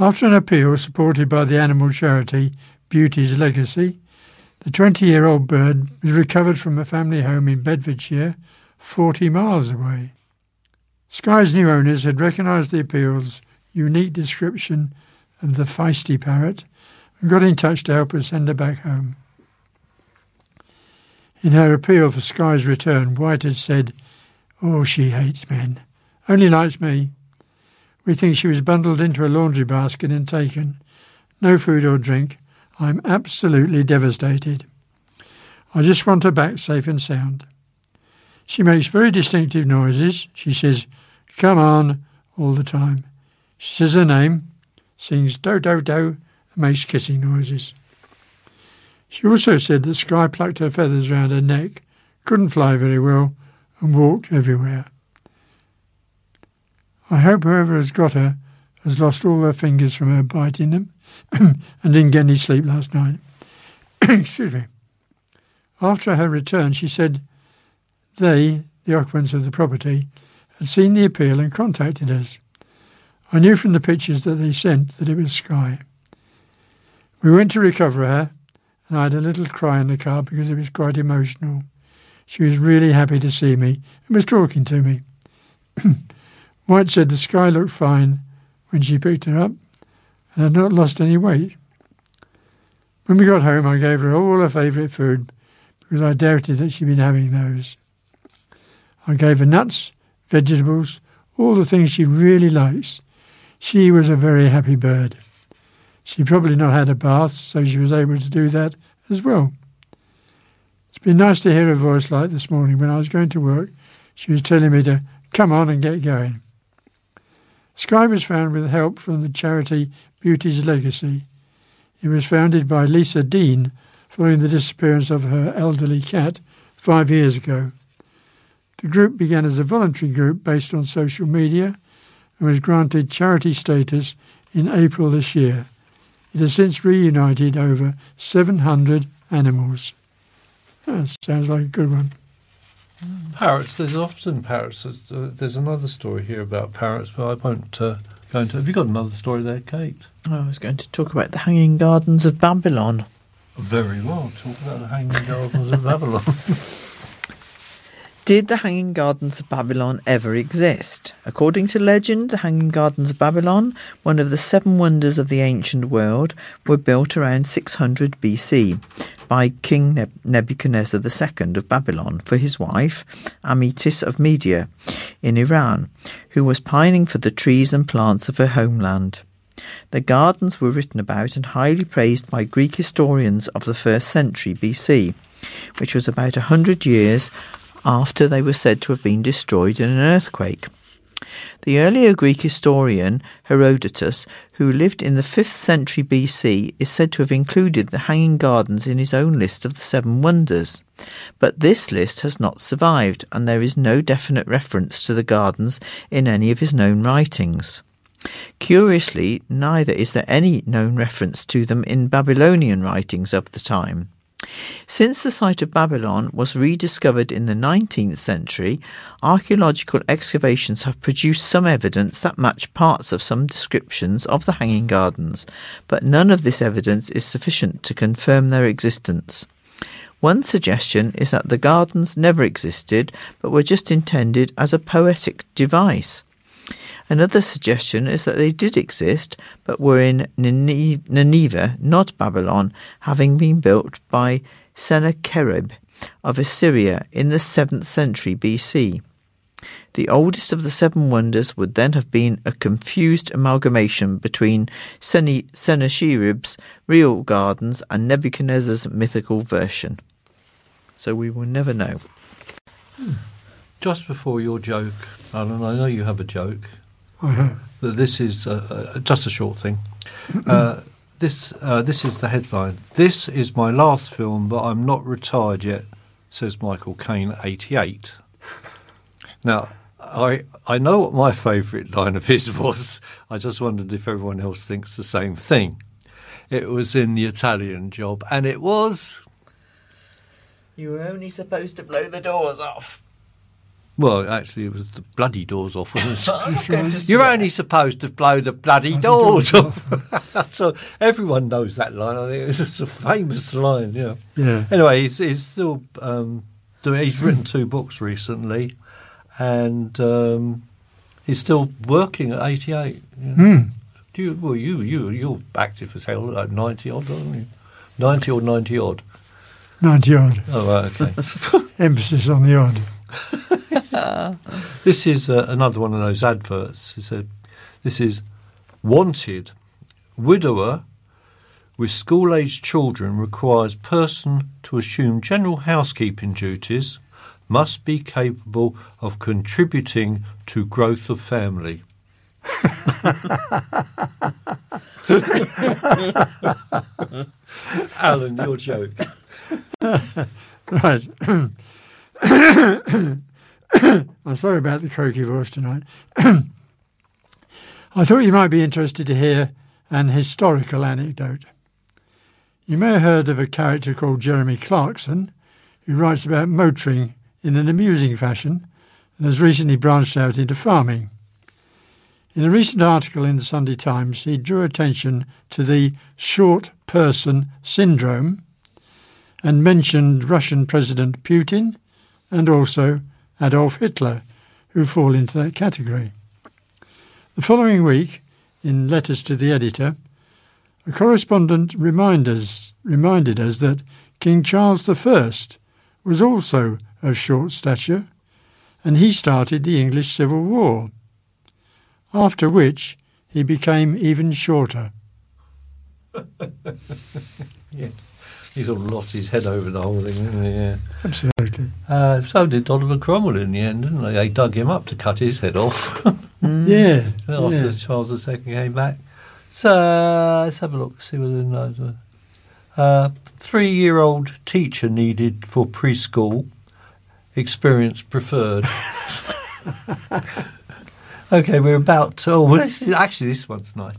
After an appeal supported by the animal charity Beauty's Legacy, the 20 year old bird was recovered from a family home in Bedfordshire, 40 miles away. Sky's new owners had recognised the appeal's unique description of the feisty parrot and got in touch to help her send her back home. In her appeal for Sky's return, White had said, Oh, she hates men, only likes me. We think she was bundled into a laundry basket and taken. No food or drink. I'm absolutely devastated. I just want her back safe and sound. She makes very distinctive noises. She says, Come on, all the time. She says her name, sings do do do, and makes kissing noises. She also said that Sky plucked her feathers round her neck, couldn't fly very well, and walked everywhere. I hope whoever has got her has lost all her fingers from her biting them and didn't get any sleep last night. Excuse me. After her return, she said they, the occupants of the property, had seen the appeal and contacted us. I knew from the pictures that they sent that it was Sky. We went to recover her, and I had a little cry in the car because it was quite emotional. She was really happy to see me and was talking to me. White said the sky looked fine when she picked her up and had not lost any weight. When we got home, I gave her all her favourite food because I doubted that she'd been having those. I gave her nuts, vegetables, all the things she really likes. She was a very happy bird. She probably not had a bath, so she was able to do that as well. It's been nice to hear her voice like this morning when I was going to work. She was telling me to come on and get going. Sky was found with help from the charity Beauty's Legacy. It was founded by Lisa Dean following the disappearance of her elderly cat five years ago. The group began as a voluntary group based on social media and was granted charity status in April this year. It has since reunited over 700 animals. That sounds like a good one. Parrots. There's often parrots. There's, uh, there's another story here about parrots, but I won't uh, go into. Have you got another story there, Kate? I was going to talk about the Hanging Gardens of Babylon. Very well. Talk about the Hanging Gardens of Babylon. Did the Hanging Gardens of Babylon ever exist? According to legend, the Hanging Gardens of Babylon, one of the seven wonders of the ancient world, were built around 600 BC by King Neb- Nebuchadnezzar II of Babylon for his wife, Amitis of Media, in Iran, who was pining for the trees and plants of her homeland. The gardens were written about and highly praised by Greek historians of the first century BC, which was about a hundred years after they were said to have been destroyed in an earthquake. The earlier Greek historian Herodotus, who lived in the 5th century BC, is said to have included the Hanging Gardens in his own list of the Seven Wonders. But this list has not survived, and there is no definite reference to the gardens in any of his known writings. Curiously, neither is there any known reference to them in Babylonian writings of the time. Since the site of Babylon was rediscovered in the 19th century, archaeological excavations have produced some evidence that match parts of some descriptions of the Hanging Gardens, but none of this evidence is sufficient to confirm their existence. One suggestion is that the gardens never existed but were just intended as a poetic device. Another suggestion is that they did exist, but were in Nineveh, not Babylon, having been built by Sennacherib of Assyria in the 7th century BC. The oldest of the seven wonders would then have been a confused amalgamation between Sennacherib's real gardens and Nebuchadnezzar's mythical version. So we will never know. Hmm. Just before your joke, Alan, I know you have a joke. I have. that this is uh, just a short thing. Uh, this uh, this is the headline. This is my last film, but I'm not retired yet, says Michael Caine, 88. Now, I I know what my favourite line of his was. I just wondered if everyone else thinks the same thing. It was in the Italian job, and it was You were only supposed to blow the doors off. Well, actually, it was the bloody doors off. Wasn't it? I was going to You're only supposed to blow the bloody doors off. so everyone knows that line. I think it's a famous line. Yeah. Yeah. Anyway, he's, he's still um, doing. He's written two books recently, and um, he's still working at 88. you know. Hmm. Do you? Well, you you you're active as hell. Like 90 odd, aren't you? 90 or 90 odd. 90 odd. Oh, right, okay. Emphasis on the odd. This is uh, another one of those adverts. He said, "This is wanted widower with school-aged children requires person to assume general housekeeping duties, must be capable of contributing to growth of family." Alan, your joke. Right. I'm sorry about the croaky voice tonight. I thought you might be interested to hear an historical anecdote. You may have heard of a character called Jeremy Clarkson, who writes about motoring in an amusing fashion and has recently branched out into farming. In a recent article in the Sunday Times, he drew attention to the short person syndrome and mentioned Russian President Putin and also Adolf Hitler, who fall into that category. The following week, in letters to the editor, a correspondent remind us, reminded us that King Charles I was also of short stature, and he started the English Civil War, after which he became even shorter. yeah. He sort of lost his head over the whole thing, didn't he? Yeah. Absolutely. Uh, so did Oliver Cromwell in the end, didn't they? They dug him up to cut his head off Yeah. after yeah. Charles II came back. So uh, let's have a look, see whether knows. Uh, three-year-old teacher needed for preschool. Experience preferred. okay, we're about to. Oh, well, this is, actually, this one's nice.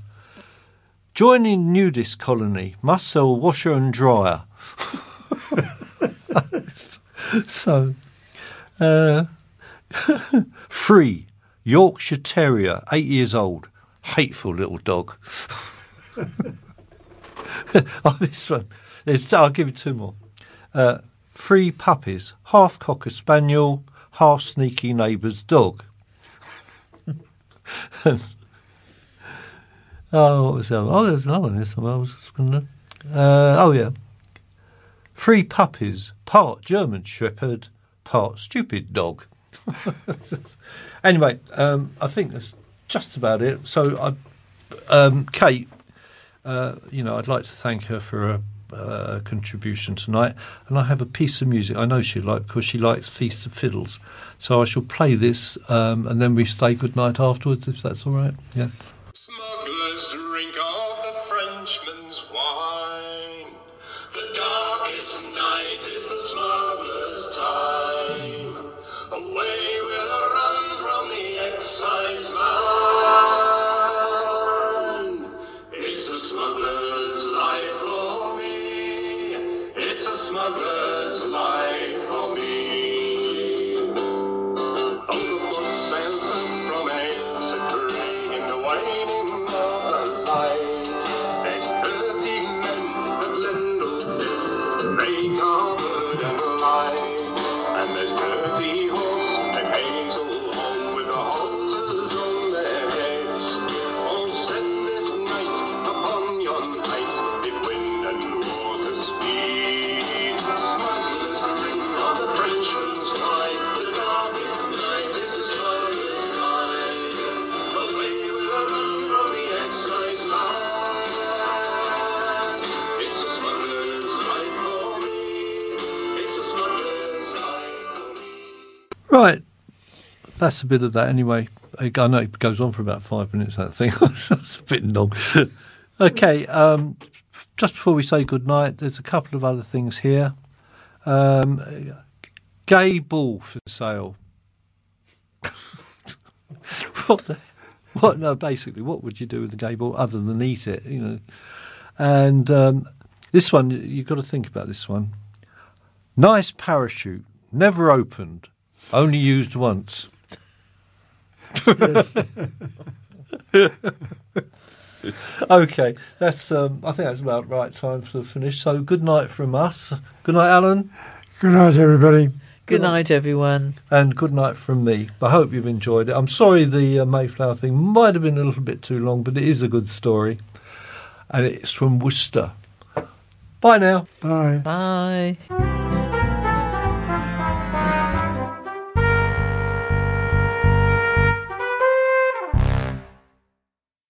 Joining nudist colony must sell washer and dryer. so, uh, free Yorkshire Terrier, eight years old, hateful little dog. oh, this one. There's, I'll give you two more. Uh, three puppies, half cocker spaniel, half sneaky neighbour's dog. oh, what was that? Oh, there's another one. This one I was to. Uh, oh yeah, three puppies, part German Shepherd, part stupid dog. anyway, um, I think that's just about it. So, I, um, Kate, uh, you know, I'd like to thank her for her uh, contribution tonight, and I have a piece of music I know she'll like because she likes Feast of Fiddles. So I shall play this, um, and then we say good night afterwards, if that's all right. Yeah. That's a bit of that anyway. I know it goes on for about five minutes, that thing. That's a bit long. okay. Um, just before we say good night, there's a couple of other things here. Um, gay ball for sale. what the, what no basically what would you do with the gay ball other than eat it you know and um, this one you've got to think about this one nice parachute never opened only used once okay that's um, i think that's about right time to finish so good night from us good night alan Good night, everybody. Good night, everyone. and good night from me. I hope you've enjoyed it. I'm sorry the uh, Mayflower thing might have been a little bit too long, but it is a good story. And it's from Worcester. Bye now. Bye. Bye.